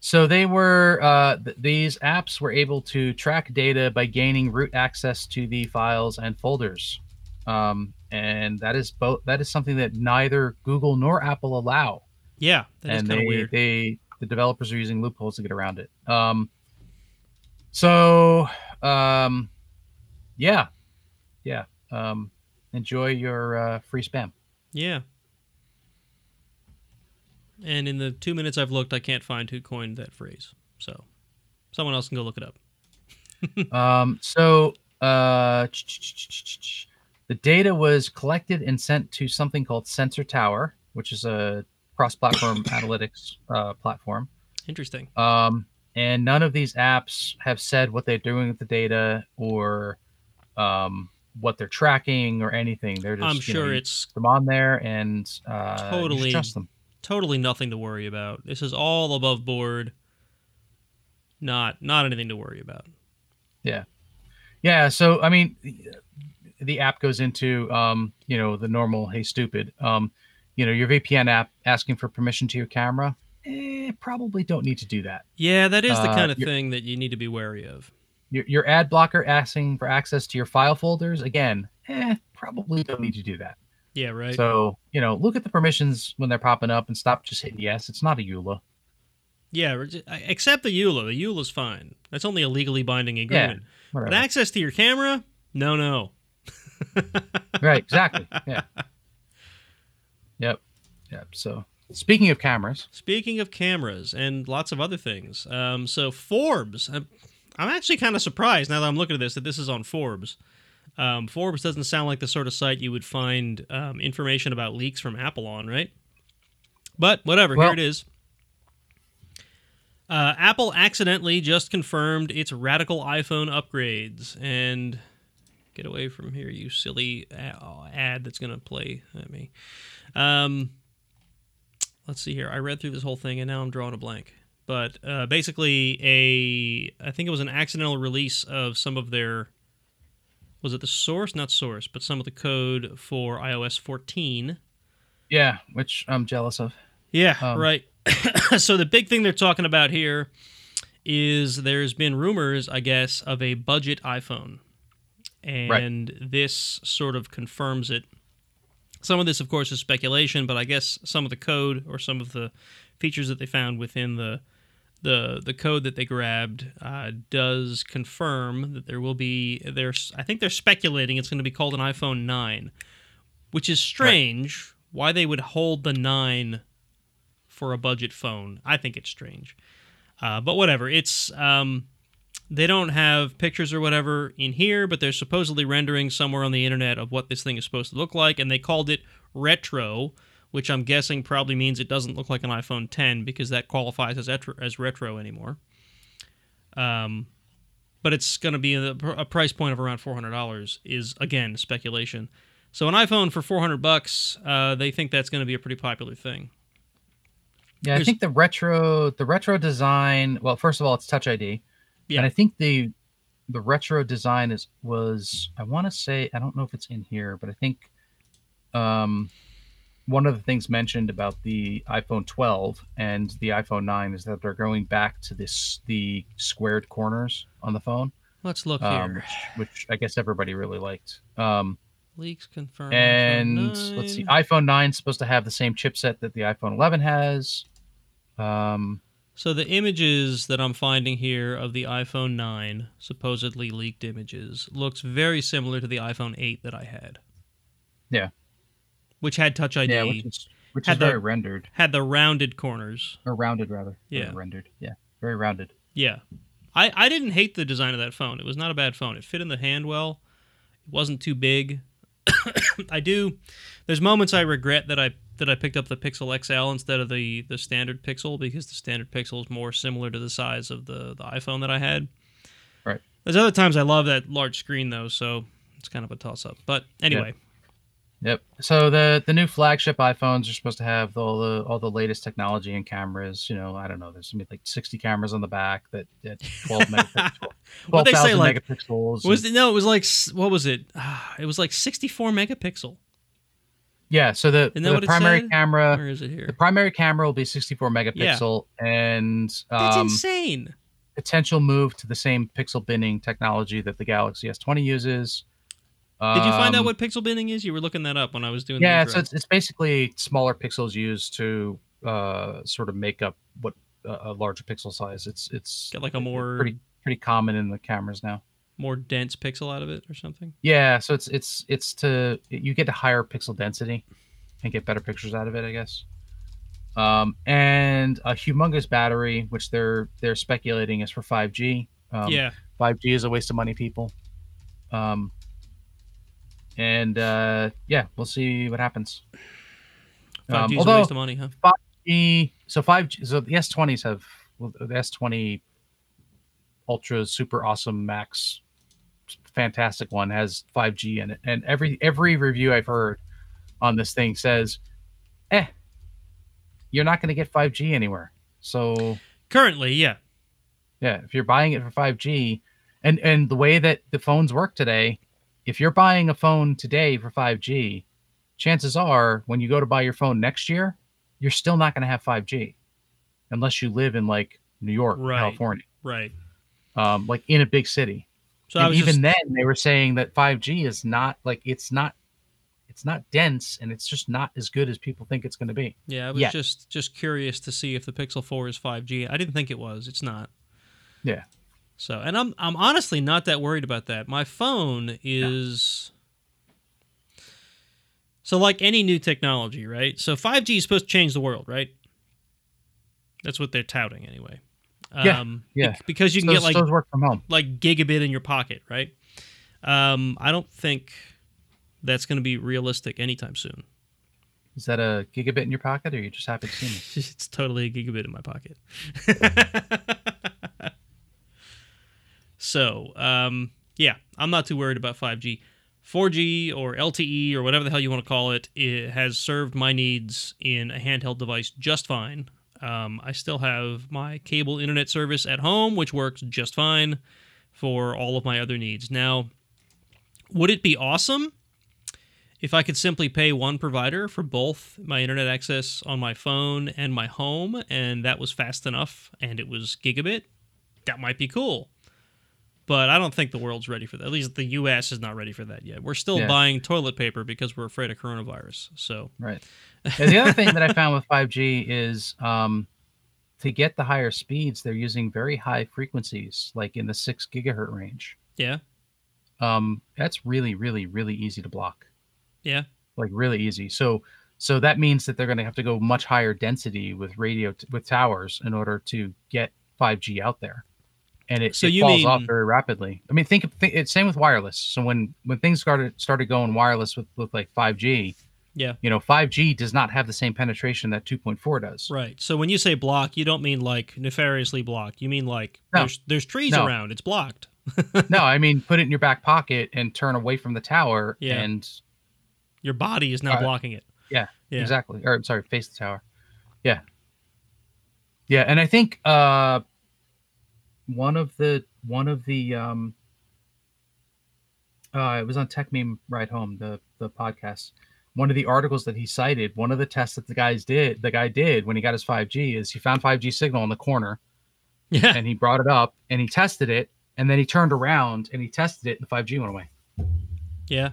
so they were uh, th- these apps were able to track data by gaining root access to the files and folders, um, and that is both that is something that neither Google nor Apple allow. yeah, that is and kind of weird. they the developers are using loopholes to get around it. Um, so um, yeah, yeah. Um, enjoy your uh, free spam. yeah. And in the two minutes I've looked, I can't find who coined that phrase. So someone else can go look it up. Um, so uh, the data was collected and sent to something called Sensor Tower, which is a cross-platform analytics uh, platform. Interesting. Um, and none of these apps have said what they're doing with the data or um, what they're tracking or anything. They're just I'm you know, sure it's them on there and uh, Totally. trust them. Totally nothing to worry about. This is all above board. Not not anything to worry about. Yeah. Yeah. So I mean, the app goes into um, you know the normal hey stupid. Um, you know your VPN app asking for permission to your camera. Eh, probably don't need to do that. Yeah, that is the Uh, kind of thing that you need to be wary of. Your, your ad blocker asking for access to your file folders again. Eh, probably don't need to do that. Yeah, right. So you know, look at the permissions when they're popping up and stop just hitting yes. It's not a EULA. yeah, except the EULA. The EULA's fine. That's only a legally binding agreement. But Whatever. access to your camera? No, no. right. Exactly. Yeah. Yep. Yep. So speaking of cameras, Speaking of cameras and lots of other things, um, so Forbes. I'm, I'm actually kind of surprised now that I'm looking at this that this is on Forbes. Um, Forbes doesn't sound like the sort of site you would find um, information about leaks from Apple on, right? But whatever, Well- here it is. Uh, Apple accidentally just confirmed its radical iPhone upgrades. And get away from here, you silly ad that's going to play at me. Um, let's see here. I read through this whole thing and now I'm drawing a blank. But uh, basically, a I think it was an accidental release of some of their was it the source, not source, but some of the code for iOS 14. yeah, which I'm jealous of. Yeah, Um, right. so the big thing they're talking about here is there's been rumors, I guess, of a budget iPhone. And this sort of confirms it. Some of this, of course, is speculation, but I guess some of the code or some of the features that they found within the the the code that they grabbed uh, does confirm that there will be there's I think they're speculating it's going to be called an iPhone 9, which is strange. Why they would hold the 9 for a budget phone. I think it's strange. Uh, but whatever. It's um, they don't have pictures or whatever in here, but they're supposedly rendering somewhere on the internet of what this thing is supposed to look like, and they called it retro, which I'm guessing probably means it doesn't look like an iPhone 10 because that qualifies as retro, as retro anymore. Um, but it's going to be a, a price point of around $400 is again speculation. So an iPhone for 400 bucks, uh, they think that's going to be a pretty popular thing. Yeah, I think the retro the retro design. Well, first of all, it's Touch ID, Yeah. and I think the the retro design is was I want to say I don't know if it's in here, but I think um one of the things mentioned about the iPhone 12 and the iPhone 9 is that they're going back to this the squared corners on the phone, Let's look um, here. which, which I guess everybody really liked. Um, Leaks confirmed. and let's see, iPhone 9 is supposed to have the same chipset that the iPhone 11 has. Um, So the images that I'm finding here of the iPhone 9, supposedly leaked images, looks very similar to the iPhone 8 that I had. Yeah. Which had Touch ID, yeah, which is which Had is the- very rendered had the rounded corners. or rounded rather. Yeah. rendered. Yeah, very rounded. Yeah. I, I didn't hate the design of that phone. It was not a bad phone. It fit in the hand well. It wasn't too big. I do. There's moments I regret that I that I picked up the Pixel XL instead of the the standard Pixel because the standard Pixel is more similar to the size of the the iPhone that I had. Right. There's other times I love that large screen though, so it's kind of a toss up. But anyway, Yep. So the the new flagship iPhones are supposed to have all the all the latest technology and cameras. You know, I don't know. There's gonna be like 60 cameras on the back that at 12 megapixels. What they say, 12,000 like, megapixels. was and- it, no, it was like what was it? Ah, It was like 64 megapixel. yeah. So the, the primary camera Where is it the primary camera will be 64 megapixel and That's um, insane. potential move to the same pixel binning technology that the Galaxy S20 uses. Did you find out Um, what pixel binning is? You were looking that up when I was doing. Yeah, the so it's, it's basically smaller pixels used to uh, sort of make up what uh, a larger pixel size. It's it's Get like a more pretty pretty common in the cameras now. more dense pixel out of it or something. Yeah, so it's it's it's to you get a higher pixel density and get better pictures out of it, I guess. Um, and a humongous battery, which they're they're speculating is for 5G. Um, yeah, 5G is a waste of money, people. Um, and uh, yeah, we'll see what happens. 5G Um, although waste of money, huh? the so 5G, so the S20s have well, the S20 Ultra Super Awesome Max, fantastic one has 5G in it, and every every review I've heard on this thing says, "Eh, you're not going to get 5G anywhere." So Currently, yeah, yeah, if you're buying it for 5G, and and the way that the phones work today, if you're buying a phone today for 5G, chances are when you go to buy your phone next year, you're still not going to have 5G, unless you live in like New York, or Right. California, right. um, like in a big city. So even just, then, they were saying that 5G is not like it's not, it's not dense, and it's just not as good as people think it's going to be. yeah, I was yeah. just just curious to see if the Pixel 4 is 5G. I didn't think it was. It's not. Yeah. So, and I'm I'm honestly not that worried about that. My phone is So like any new technology, right? So 5G is supposed to change the world, right? That's what they're touting anyway. Yeah, Um yeah. because you can those, get like work from home. like gigabit in your pocket, right? Um, I don't think that's going to be realistic anytime soon. Is that a gigabit in your pocket, or you just happy to see me? It's totally a gigabit in my pocket. so, um, yeah, I'm not too worried about 5G. 4G or LTE or whatever the hell you want to call it, it has served my needs in a handheld device just fine. Um, I still have my cable internet service at home, which works just fine for all of my other needs. Now, would it be awesome if I could simply pay one provider for both my internet access on my phone and my home, and that was fast enough and it was gigabit? That might be cool. But I don't think the world's ready for that. At least the US is not ready for that yet. We're still Yeah. buying toilet paper because we're afraid of coronavirus. So, Right. Yeah, the other thing that I found with 5G is um, to get the higher speeds, they're using very high frequencies, like in the six gigahertz range. yeah. Um, that's really, really, really easy to block. Yeah. Like really easy. So, so that means that they're going to have to go much higher density with radio t- with towers in order to get 5G out there, and it, So it you falls off very rapidly. I mean, think, of- think it's same with wireless. So when when things started started going wireless with with like 5G, Yeah. you know, 5G does not have the same penetration that 2.4 does. Right. So when you say block, you don't mean like nefariously block. You mean like No. there's there's trees No. around. It's blocked. no, I mean put it in your back pocket and turn away from the tower. Yeah. And Your body is not Uh, blocking it. yeah, Yeah. exactly. Or sorry, face the tower. Yeah. Yeah, and I think uh one of the one of the um uh it was on Techmeme Ride Home, the the podcast. One of the articles that he cited, one of the tests that the guys did, the guy did when he got his 5G is he found 5G signal in the corner Yeah. and he brought it up and he tested it and then he turned around and he tested it and the 5G went away. Yeah.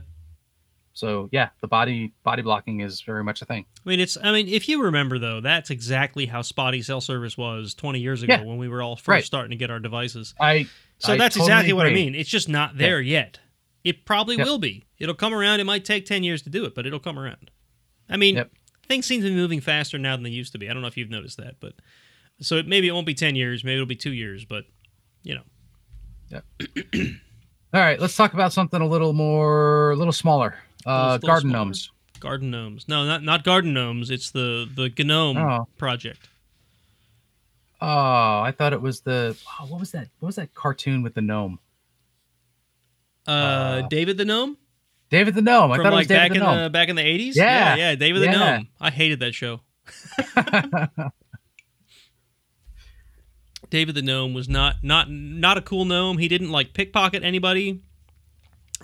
So yeah, the body body blocking is very much a thing. I mean, it's. I mean, if you remember though, that's exactly how spotty cell service was 20 years ago Yeah. when we were all first Right. starting to get our devices. I So I that's totally exactly what I mean. It's just not there yet. It probably Yep. will be. It'll come around. It might take 10 years to do it, but it'll come around. I mean, Yep. things seem to be moving faster now than they used to be. I don't know if you've noticed that, but so it, maybe it won't be 10 years, maybe it'll be 2 years, but you know. No, All right, let's talk about something a little more, a little smaller. Uh, garden smaller? gnomes. Garden gnomes. No, not not garden gnomes. It's the the Gnome Oh. project. Oh, I thought it was the oh, what was that? What was that cartoon with the gnome? Uh, Uh, David the gnome David the gnome. I from thought it was like back David in the gnome. the back in the eighties. Yeah. yeah, David the Yeah. gnome. I hated that show. David the gnome was not not not a cool gnome. He didn't like pickpocket anybody.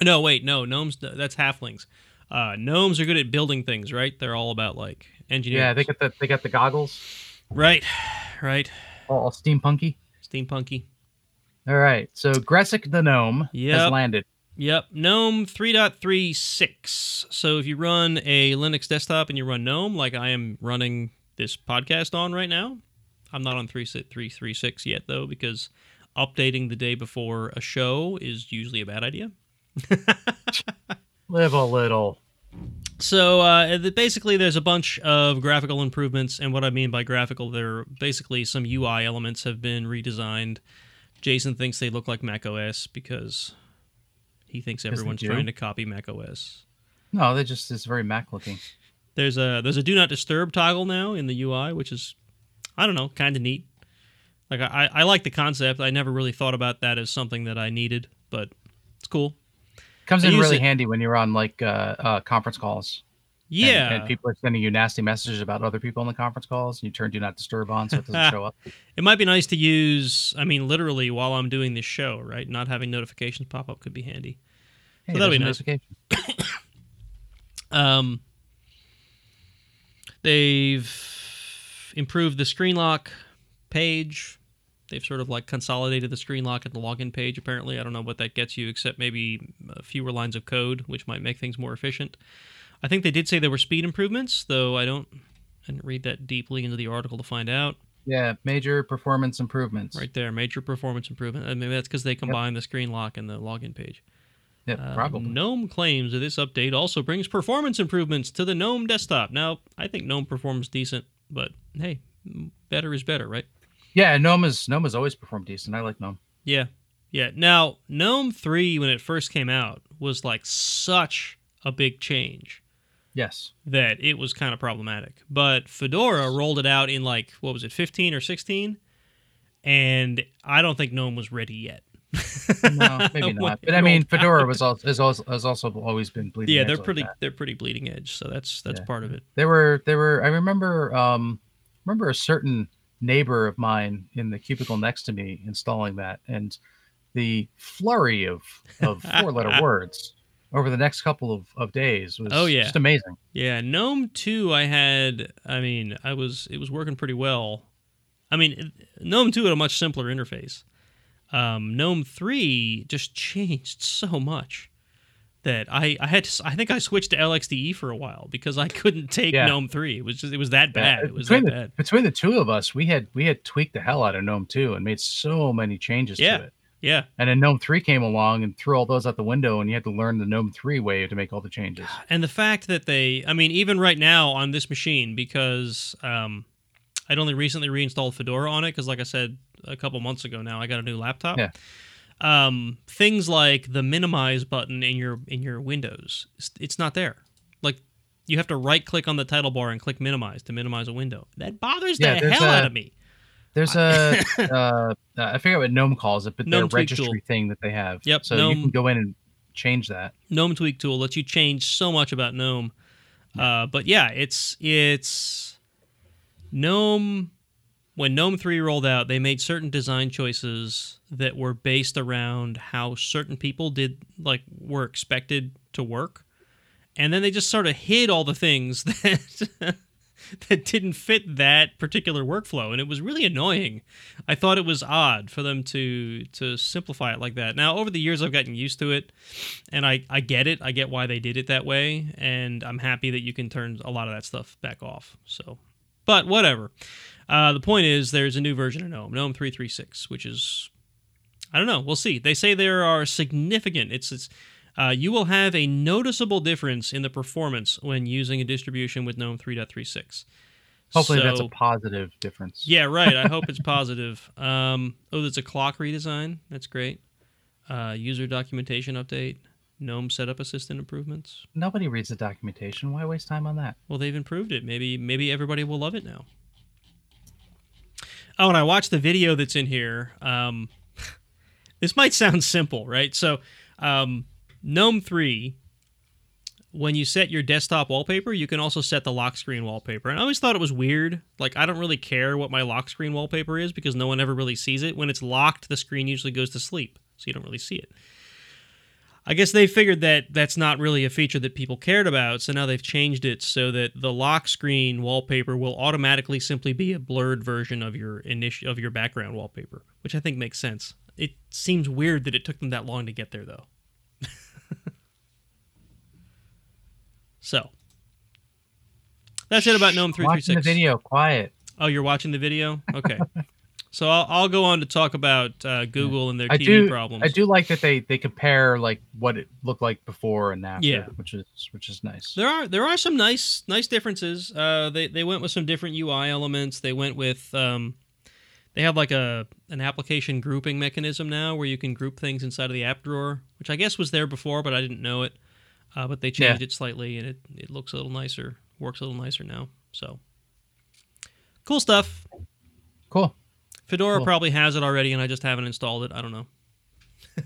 No, wait, no, gnomes. That's halflings. Uh, gnomes are good at building things, right? They're all about like engineering. yeah, they got the they got the goggles, right, right. all, steampunky. Steampunky. All right, so Gresik the gnome Yep. has landed. Yep, GNOME 3.36. So if you run a Linux desktop and you run GNOME, like I am running this podcast on right now, I'm not on 3.36 yet though, because updating the day before a show is usually a bad idea. Live a little. So uh, basically, there's a bunch of graphical improvements, and what I mean by graphical, they're basically some UI elements have been redesigned. Jason thinks they look like Mac OS because he thinks everyone's trying to copy Mac OS. No, they just it's very Mac looking. There's a there's a do not disturb toggle now in the UI, which is I don't know, kind of neat. Like I, I like the concept. I never really thought about that as something that I needed, but it's cool. Comes I in really it- handy when you're on like uh, uh, conference calls. Yeah, and, people are sending you nasty messages about other people in the conference calls, and you turn do not disturb on so it doesn't show up. it might be nice to use. I mean, literally while I'm doing this show, right? Not having notifications pop up could be handy. Hey, that'll be nice. Um, they've improved the screen lock page. They've sort of like consolidated the screen lock at the login page. Apparently, I don't know what that gets you, except maybe fewer lines of code, which might make things more efficient. I think they did say there were speed improvements, though I don't. I didn't read that deeply into the article to find out. Yeah, major performance improvements. Right there, major performance improvement. And maybe that's because they combine the screen lock and the login page. Yeah, Uh, probably. GNOME claims that this update also brings performance improvements to the GNOME desktop. Now, I think GNOME performs decent, but hey, better is better, right? Yeah, Gnome is Gnome has always performed decent. I like Gnome. Yeah. Yeah. Now, GNOME 3, when it first came out, was like such a big change Yes. that it was kind of problematic. But Fedora rolled it out in like, what was it, 15 or 16? And I don't think GNOME was ready yet. No, maybe not. But I mean, Fedora was also has also, has also always been bleeding. Yeah, edge they're like pretty that. they're pretty bleeding edge, so that's that's Yeah. part of it. They were they were. I remember um remember a certain neighbor of mine in the cubicle next to me installing that, and the flurry of of four letter words over the next couple of, of days was Oh, yeah. just amazing. Yeah, Gnome 2 I had I mean, I was it was working pretty well. I mean, Gnome 2 had a much simpler interface. Um, Gnome 3 just changed so much that I I had to, I think I switched to LXDE for a while because I couldn't take Yeah. Gnome 3. It was just it was that bad. Yeah, It was between that the bad. between the two of us, we had we had tweaked the hell out of Gnome two and made so many changes Yeah. to it. Yeah. And then Gnome three came along and threw all those out the window, and you had to learn the Gnome three way to make all the changes. And the fact that they, I mean, even right now on this machine, because um, I'd only recently reinstalled Fedora on it, because like I said a couple months ago now, I got a new laptop. Yeah. Um, things like the minimize button in your in your Windows, it's, it's not there. Like you have to right click on the title bar and click minimize to minimize a window. That bothers Yeah, the hell out of me. There's a uh, I forget what Gnome calls it, but Gnome their registry tool. thing that they have. Yep, So you Gnome- can go in and change that. GNOME Tweak tool lets you change so much about GNOME. Uh, but yeah, it's it's GNOME. When GNOME three rolled out, they made certain design choices that were based around how certain people did like were expected to work, and then they just sort of hid all the things that that didn't fit that particular workflow, and it was really annoying. I thought it was odd for them to to simplify it like that. Now, over the years, I've gotten used to it, and I I get it. I get why they did it that way, and I'm happy that you can turn a lot of that stuff back off. So, but whatever. Uh, the point is, there's a new version of GNOME, GNOME 336, which is I don't know. We'll see. They say there are significant. It's it's. Uh, you will have a noticeable difference in the performance when using a distribution with GNOME 3.36. Hopefully, that's a positive difference. yeah, right. I hope it's positive. Um, oh, there's a clock redesign. That's great. Uh, user documentation update. GNOME setup assistant improvements. Nobody reads the documentation. Why waste time on that? Well, they've improved it. Maybe maybe everybody will love it now. Oh, and I watched the video that's in here. Um, this might sound simple, right? So, um, GNOME 3, when you set your desktop wallpaper, you can also set the lock screen wallpaper. And I always thought it was weird. Like, I don't really care what my lock screen wallpaper is because no one ever really sees it. When it's locked, the screen usually goes to sleep, so you don't really see it. I guess they figured that that's not really a feature that people cared about, so now they've changed it so that the lock screen wallpaper will automatically simply be a blurred version of your initial of your background wallpaper, which I think makes sense. It seems weird that it took them that long to get there, though. so that's it about GNOME three three six. Watching the video, quiet. Oh, you're watching the video? Okay. so I'll, I'll go on to talk about uh, Google and their I TV do. problems. I do like that they they compare like what it looked like before and after. Yeah. which is which is nice. There are there are some nice nice differences. Uh, they they went with some different UI elements. They went with um, they have like a an application grouping mechanism now where you can group things inside of the app drawer, which I guess was there before, but I didn't know it. Uh, but they changed it slightly, and it it looks a little nicer, works a little nicer now. So cool stuff. Cool. Fedora Cool. probably has it already, and I just haven't installed it. I don't know.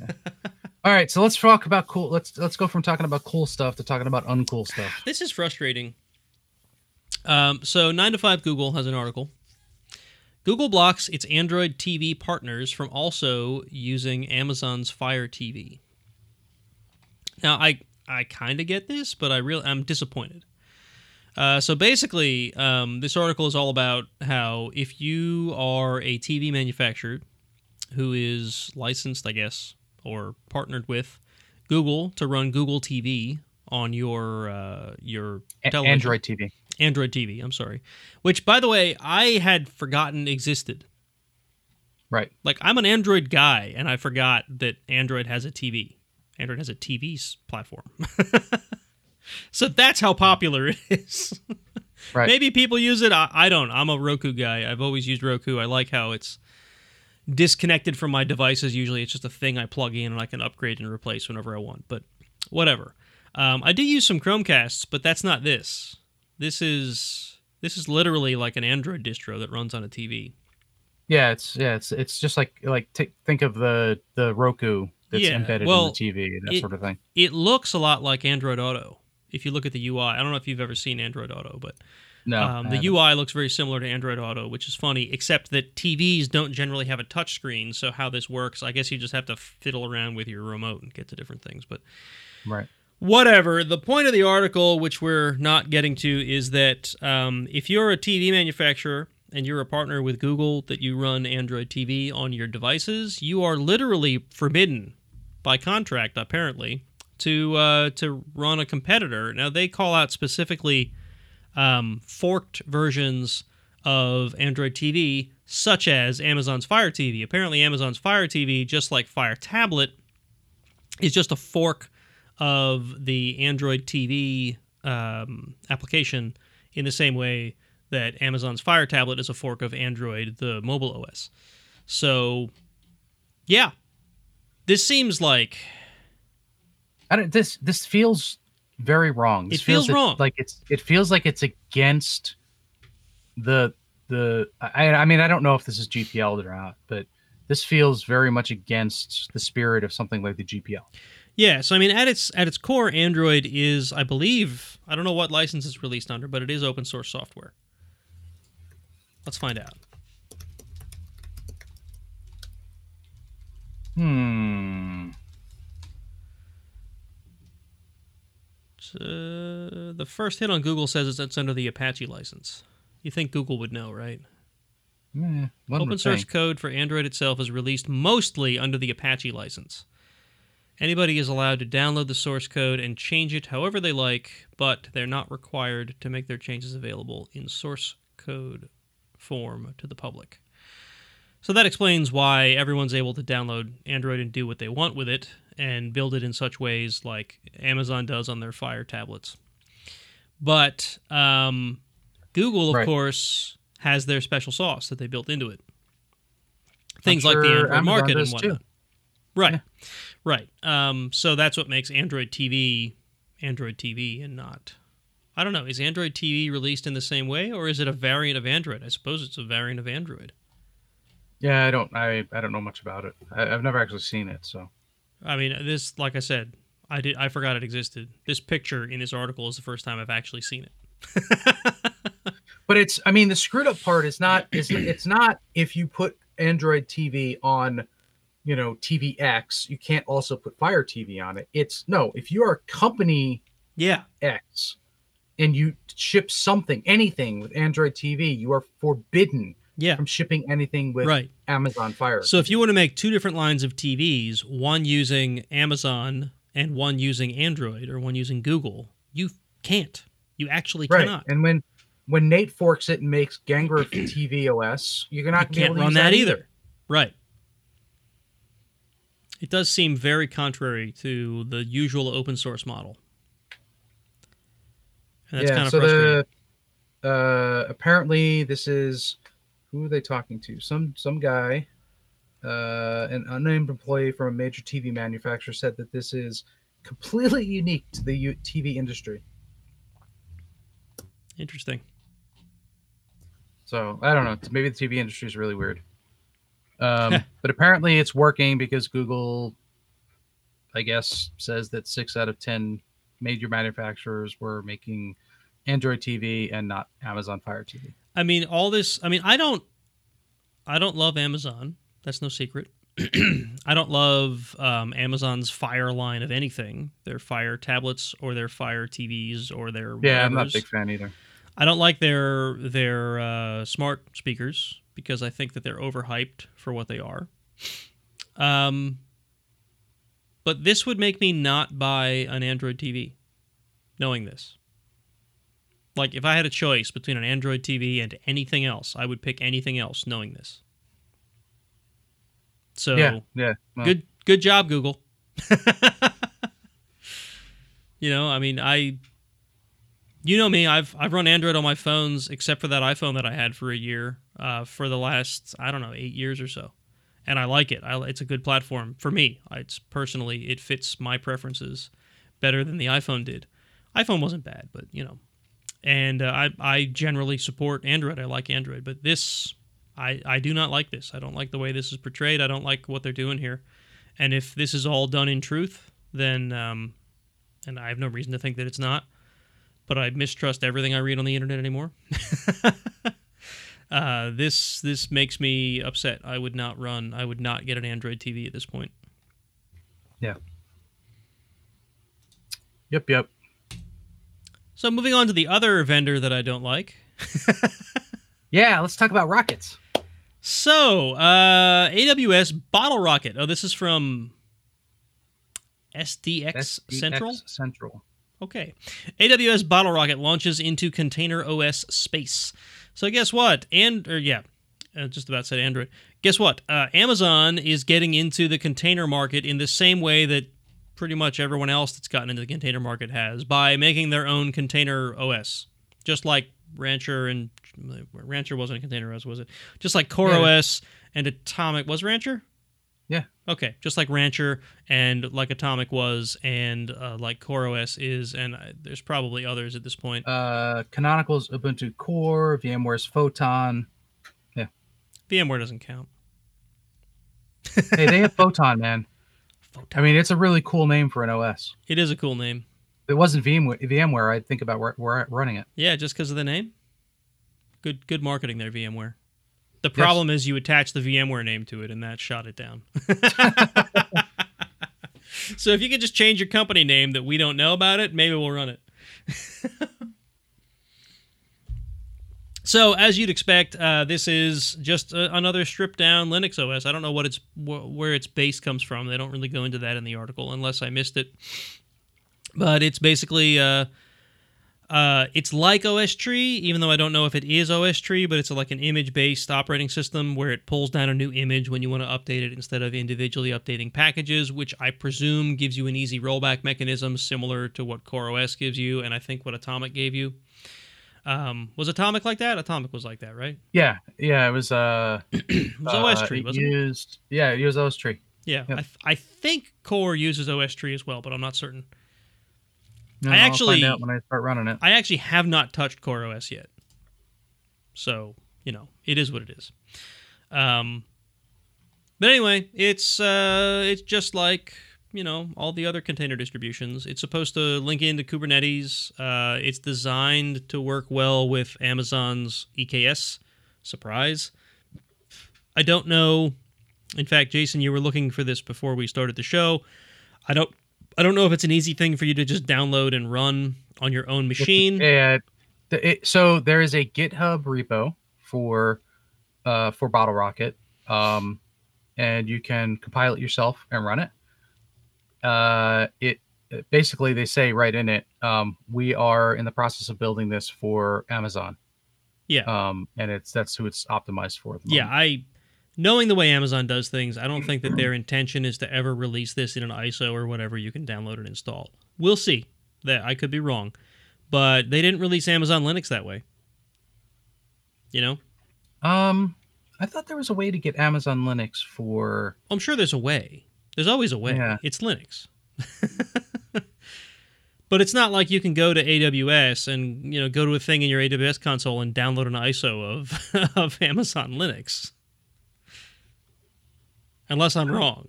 All right, so let's talk about cool. Let's let's go from talking about cool stuff to talking about uncool stuff. This is frustrating. Um, so, 9 to 5 Google has an article. Google blocks its Android TV partners from also using Amazon's Fire TV. Now, I I kind of get this, but I really I'm disappointed. Uh, so basically, um, this article is all about how if you are a TV manufacturer who is licensed, I guess, or partnered with Google to run Google TV on your uh, your television. Android TV. Android TV. I'm sorry, which by the way I had forgotten existed. Right. Like I'm an Android guy, and I forgot that Android has a TV. Android has a TV platform. so that's how popular it is. Right. Maybe people use it. I, I don't. I'm a Roku guy. I've always used Roku. I like how it's disconnected from my devices. Usually, it's just a thing I plug in and I can upgrade and replace whenever I want. But whatever. Um, I do use some Chromecasts, but that's not this. This is this is literally like an Android distro that runs on a TV. Yeah, it's yeah, it's it's just like like t- think of the the Roku that's Yeah, embedded well, in the TV, and that it- sort of thing. It looks a lot like Android Auto. If you look at the UI, I don't know if you've ever seen Android Auto, but No, um, the. UI looks very similar to Android Auto, which is funny, except that TVs don't generally have a touch screen. So how this works, I guess you just have to fiddle around with your remote and get to different things. But right. whatever. The point of the article, which we're not getting to, is that um, if you're a TV manufacturer and you're a partner with Google that you run Android TV on your devices, you are literally forbidden by contract, apparently, to uh, to run a competitor. Now they call out specifically um, forked versions of Android TV, such as Amazon's Fire TV. Apparently, Amazon's Fire TV, just like Fire Tablet, is just a fork of the Android TV um, application in the same way that Amazon's Fire Tablet is a fork of Android, the mobile OS. So, yeah, this seems like I don't, this this feels very wrong. This It feels it- wrong. Like it's it feels like it's against the the. I I mean I don't know if this is GPL or not, but this feels very much against the spirit of something like the GPL. Yeah, so I mean, at its at its core, Android is, I believe, I don't know what license it's released under, but it is open source software. Let's find out. Hmm. So, the first hit on Google says it's, it's under the Apache license. You think Google would know, right? Eh, Open source think. code for Android itself is released mostly under the Apache license. Anybody is allowed to download the source code and change it however they like, but they're not required to make their changes available in source code form to the public. So that explains why everyone's able to download Android and do what they want with it and build it in such ways like Amazon does on their Fire tablets. But um, Google, of Right. course, has their special sauce that they built into it. Things I'm like the Android Amazon market and does too. whatnot. Right. Right. Um, so that's what makes Android TV Android TV and not. I don't know. Is Android TV released in the same way, or is it a variant of Android? I suppose it's a variant of Android. Yeah, I don't. I I don't know much about it. I, I've never actually seen it. So I mean, this, like I said, I did. I forgot it existed. This picture in this article is the first time I've actually seen it. but it's i mean the screwed up part is not is it's not if you put android tv on you know tv x you can't also put fire tv on it it's no if you are company yeah. x and you ship something anything with android tv you are forbidden Yeah. from shipping anything with Right. amazon fire So if you want to make two different lines of TVs, one using Amazon and one using Android or one using Google, you can't. You actually right cannot. and when when nate forks it and makes gangrel tv os you're not You gonna be able can't to run use that either. Right. It does seem very contrary to the usual open source model. And that's yeah, kind of so frustrating. the uh apparently this is who are they talking to? Some some guy, uh an unnamed employee from a major TV manufacturer said that this is completely unique to the U- TV industry. Interesting. So I don't know. Maybe the TV industry is really weird. Um, but apparently it's working because Google, I guess, says that six out of ten major manufacturers were making Android TV and not Amazon Fire TV. I mean, all this. I mean, I don't. I don't love Amazon. That's no secret. I don't love um, Amazon's Fire line of anything. Their Fire tablets or their Fire TVs or their Yeah, I'm not a big fan either. I don't like their their uh, smart speakers because I think that they're overhyped for what they are. Um, but this would make me not buy an Android TV, knowing this. Like if I had a choice between an Android TV and anything else, I would pick anything else, knowing this. So yeah, yeah. well, good good job google. You know i mean i you know me i've i've run android on my phones except for that iphone that i had for a year uh, for the last i don't know eight years or so. And i like it. I, it's a good platform for me. It's personally it fits my preferences better than the iphone did. iphone wasn't bad but you know and uh, I, I generally support android i like android but this I, I do not like this. I don't like the way this is portrayed. I don't like what they're doing here. And if this is all done in truth, then, um, and I have no reason to think that it's not, but I mistrust everything I read on the internet anymore. uh, this this makes me upset. I would not run. I would not get an Android TV at this point. Yeah. Yep, yep. So moving on to the other vendor that I don't like. Yeah, let's talk about rockets. So, uh, AWS Bottlerocket. Oh, this is from SDX, SDX Central. Central. Okay. AWS Bottlerocket launches into Container OS space. So guess what? And or yeah, uh, just about said Android. Guess what? Uh, Amazon is getting into the container market in the same way that pretty much everyone else that's gotten into the container market has by making their own container OS, just like Rancher and Rancher wasn't a container OS, was it? Just like Core Yeah. OS and Atomic was Rancher. Yeah. Okay, just like Rancher and like Atomic was, and uh, like CoreOS is, and uh, there's probably others at this point. Uh, Canonical's Ubuntu Core, VMware's Photon. Yeah. VMware doesn't count. Hey, they have Photon, man. Photon. I mean, it's a really cool name for an OS. It is a cool name. If it wasn't VMware, VMware I'd think about running it. Yeah, just because of the name. Good, good marketing there, VMware. The problem is you attach the VMware name to it, and that shot it down. so if you could just change your company name that we don't know about it, maybe we'll run it. so as you'd expect, uh, this is just a, another stripped down Linux OS. I don't know what its wh- where its base comes from. They don't really go into that in the article, unless I missed it. But it's basically. Uh, uh, it's like OSTree, even though I don't know if it is OSTree, but it's like an image based operating system where it pulls down a new image when you want to update it instead of individually updating packages, which I presume gives you an easy rollback mechanism similar to what CoreOS gives you, and I think what Atomic gave you. Um, was Atomic like that? Atomic was like that, right? Yeah, yeah, it was. Uh, It was OS uh, Tree, it wasn't it? used, Yeah, it used OSTree. Yeah, Yep. I, th- I think Core uses OSTree as well, but I'm not certain. No, I I'll actually- find out when I start running it. I actually have not touched CoreOS yet, so you know it is what it is. Um, but anyway, it's uh, it's just like you know all the other container distributions. It's supposed to link into Kubernetes. Uh, it's designed to work well with Amazon's EKS. Surprise! I don't know. In fact, Jason, you were looking for this before we started the show. I don't. I don't know if it's an easy thing for you to just download and run on your own machine. Yeah. so there is a GitHub repo for uh, for Bottlerocket, um, and you can compile it yourself and run it. Uh, it basically they say right in it, um, we are in the process of building this for Amazon. Yeah. Um, and it's that's who it's optimized for. Yeah. I knowing the way Amazon does things, I don't think that their intention is to ever release this in an ISO or whatever you can download and install. We'll see. That I could be wrong, but they didn't release Amazon Linux that way. You know, Um, I thought there was a way to get Amazon Linux for. I'm sure there's a way. There's always a way. Yeah. It's Linux. but it's not like you can go to AWS and you know go to a thing in your AWS console and download an ISO of of Amazon Linux. Unless I'm wrong.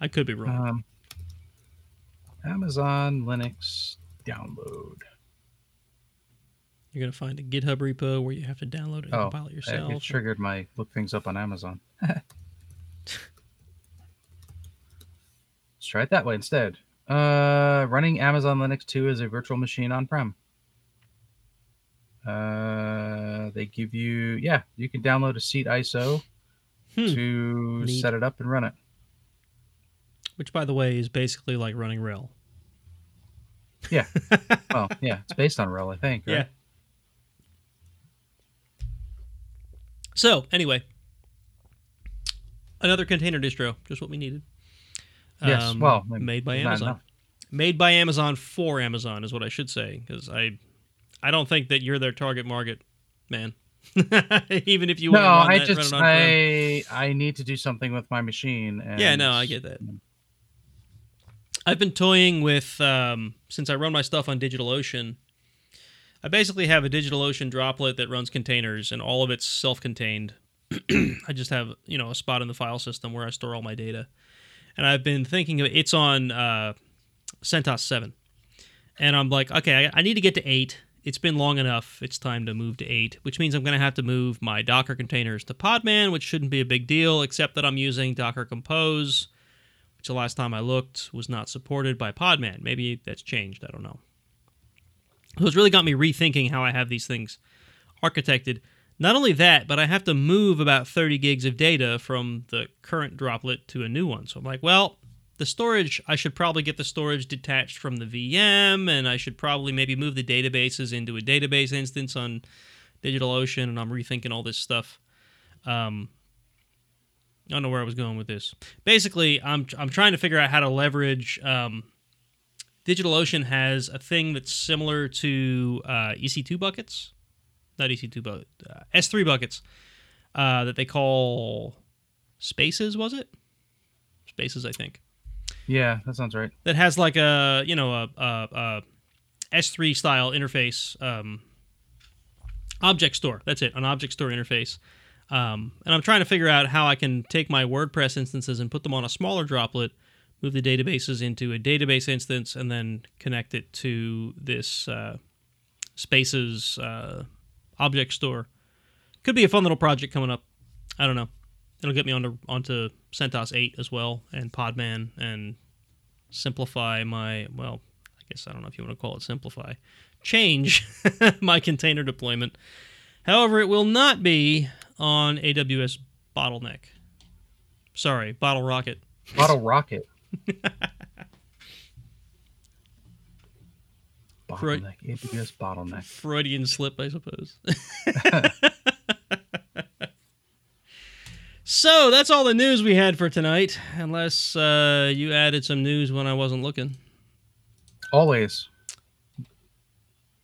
I could be wrong. Um, Amazon Linux download. You're gonna find a GitHub repo where you have to download it and Oh, compile it yourself. It triggered my look things up on Amazon. try it that way instead. Uh, running Amazon Linux 2 as a virtual machine on prem. Uh, they give you, yeah, you can download a seed ISO Hmm. to Neat. set it up and run it. Which, by the way, is basically like running RHEL. Yeah. well, yeah, it's based on RHEL, I think. Right? Yeah. So, anyway, another container distro, just what we needed. Yes. Um, well, made by Amazon. Made by Amazon for Amazon is what I should say, because I, I don't think that you're their target market, man. Even if you No, want to I that, just. I I need to do something with my machine. And Yeah, no, I get that. I've been toying with um, since I run my stuff on DigitalOcean. I basically have a DigitalOcean droplet that runs containers, and all of it's self-contained. I just have you know a spot in the file system where I store all my data, and I've been thinking of it's on uh, CentOS seven, and I'm like, okay, I, I need to get to eight. It's been long enough. It's time to move to eight, which means I'm going to have to move my Docker containers to Podman, which shouldn't be a big deal, except that I'm using Docker Compose which the last time I looked was not supported by Podman. Maybe that's changed. I don't know. So it's really got me rethinking how I have these things architected. Not only that, but I have to move about 30 gigs of data from the current droplet to a new one. So I'm like, well, the storage, I should probably get the storage detached from the VM, and I should probably maybe move the databases into a database instance on DigitalOcean, and I'm rethinking all this stuff. Um, I don't know where I was going with this. Basically, I'm I'm trying to figure out how to leverage. Um, DigitalOcean has a thing that's similar to uh, EC2 buckets, not EC2 but uh, S3 buckets uh, that they call Spaces. Was it Spaces? I think Yeah, that sounds right. that has like a you know a, a, a S3 style interface um, object store. That's it, an object store interface. Um, and I'm trying to figure out how I can take my WordPress instances and put them on a smaller droplet, move the databases into a database instance, and then connect it to this uh, Spaces uh, object store. Could be a fun little project coming up. I don't know. It'll get me onto onto CentOS 8 as well and Podman and simplify my well, I guess I don't know if you want to call it simplify, change my container deployment. However, it will not be on AWS Bottleneck. Sorry, Bottlerocket. Bottle Rocket. Freud- bottleneck. AWS bottleneck. Freudian slip, I suppose. so that's all the news we had for tonight, unless uh, you added some news when I wasn't looking. Always.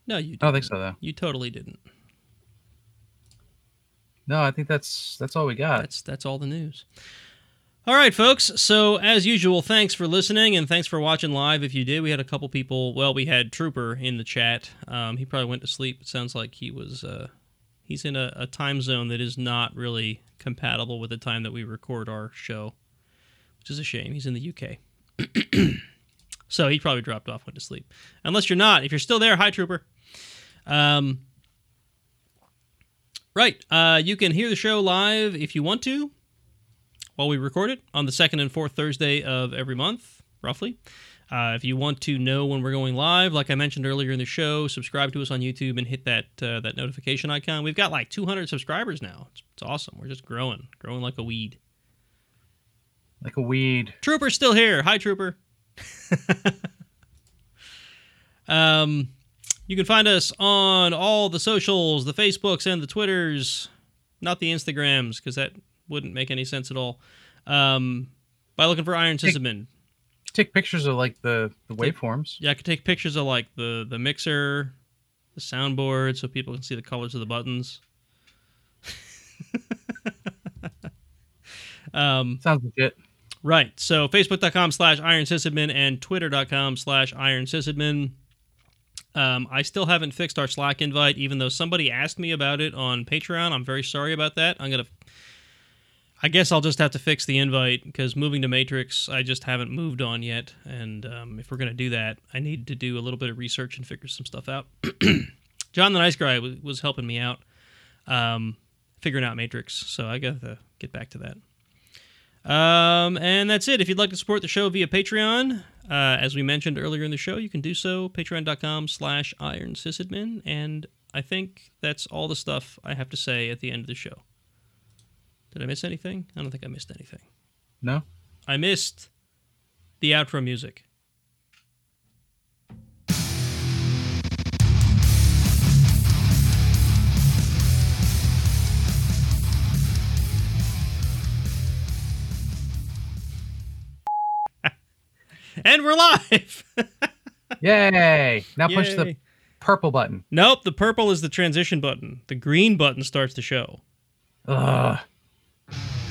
No, you I didn't. don't think so though. You totally didn't. No, I think that's that's all we got. That's that's all the news. All right, folks. So, as usual, thanks for listening and thanks for watching live. If you did, we had a couple people. Well, we had Trooper in the chat. Um, he probably went to sleep. It sounds like he was. Uh, he's in a, a time zone that is not really compatible with the time that we record our show, which is a shame. He's in the UK. so he probably dropped off, went to sleep. Unless you're not. If you're still there, hi, Trooper. Um, right. Uh, you can hear the show live if you want to while we record it on the second and fourth Thursday of every month, roughly. Uh, if you want to know when we're going live, like I mentioned earlier in the show, subscribe to us on YouTube and hit that uh, that notification icon. We've got like 200 subscribers now. It's, it's awesome. We're just growing, growing like a weed. Like a weed. Trooper's still here. Hi, Trooper. um, you can find us on all the socials, the Facebooks and the Twitters, not the Instagrams, because that wouldn't make any sense at all. Um, by looking for Iron Sysadmin. Take pictures of like the, the Take- waveforms. Yeah, I could take pictures of like the the mixer, the soundboard, so people can see the colors of the buttons. um, Sounds legit. right. So facebook.com slash iron sysadmin and twitter.com slash iron sysadmin. Um, I still haven't fixed our Slack invite, even though somebody asked me about it on Patreon. I'm very sorry about that. I'm gonna. I guess I'll just have to fix the invite because moving to Matrix, I just haven't moved on yet. And um, if we're gonna do that, I need to do a little bit of research and figure some stuff out. Jon the Nice Guy was, was helping me out, um, figuring out Matrix. So I got to get back to that. Um, and that's it. If you'd like to support the show via Patreon, uh, as we mentioned earlier in the show, you can do so. Patreon.com slash Iron Sysadmin. And I think that's all the stuff I have to say at the end of the show. Did I miss anything? I don't think I missed anything. No? I missed the outro music. and we're live. Yay! Now push the purple button. Nope, the purple is the transition button. The green button starts the show. Ugh you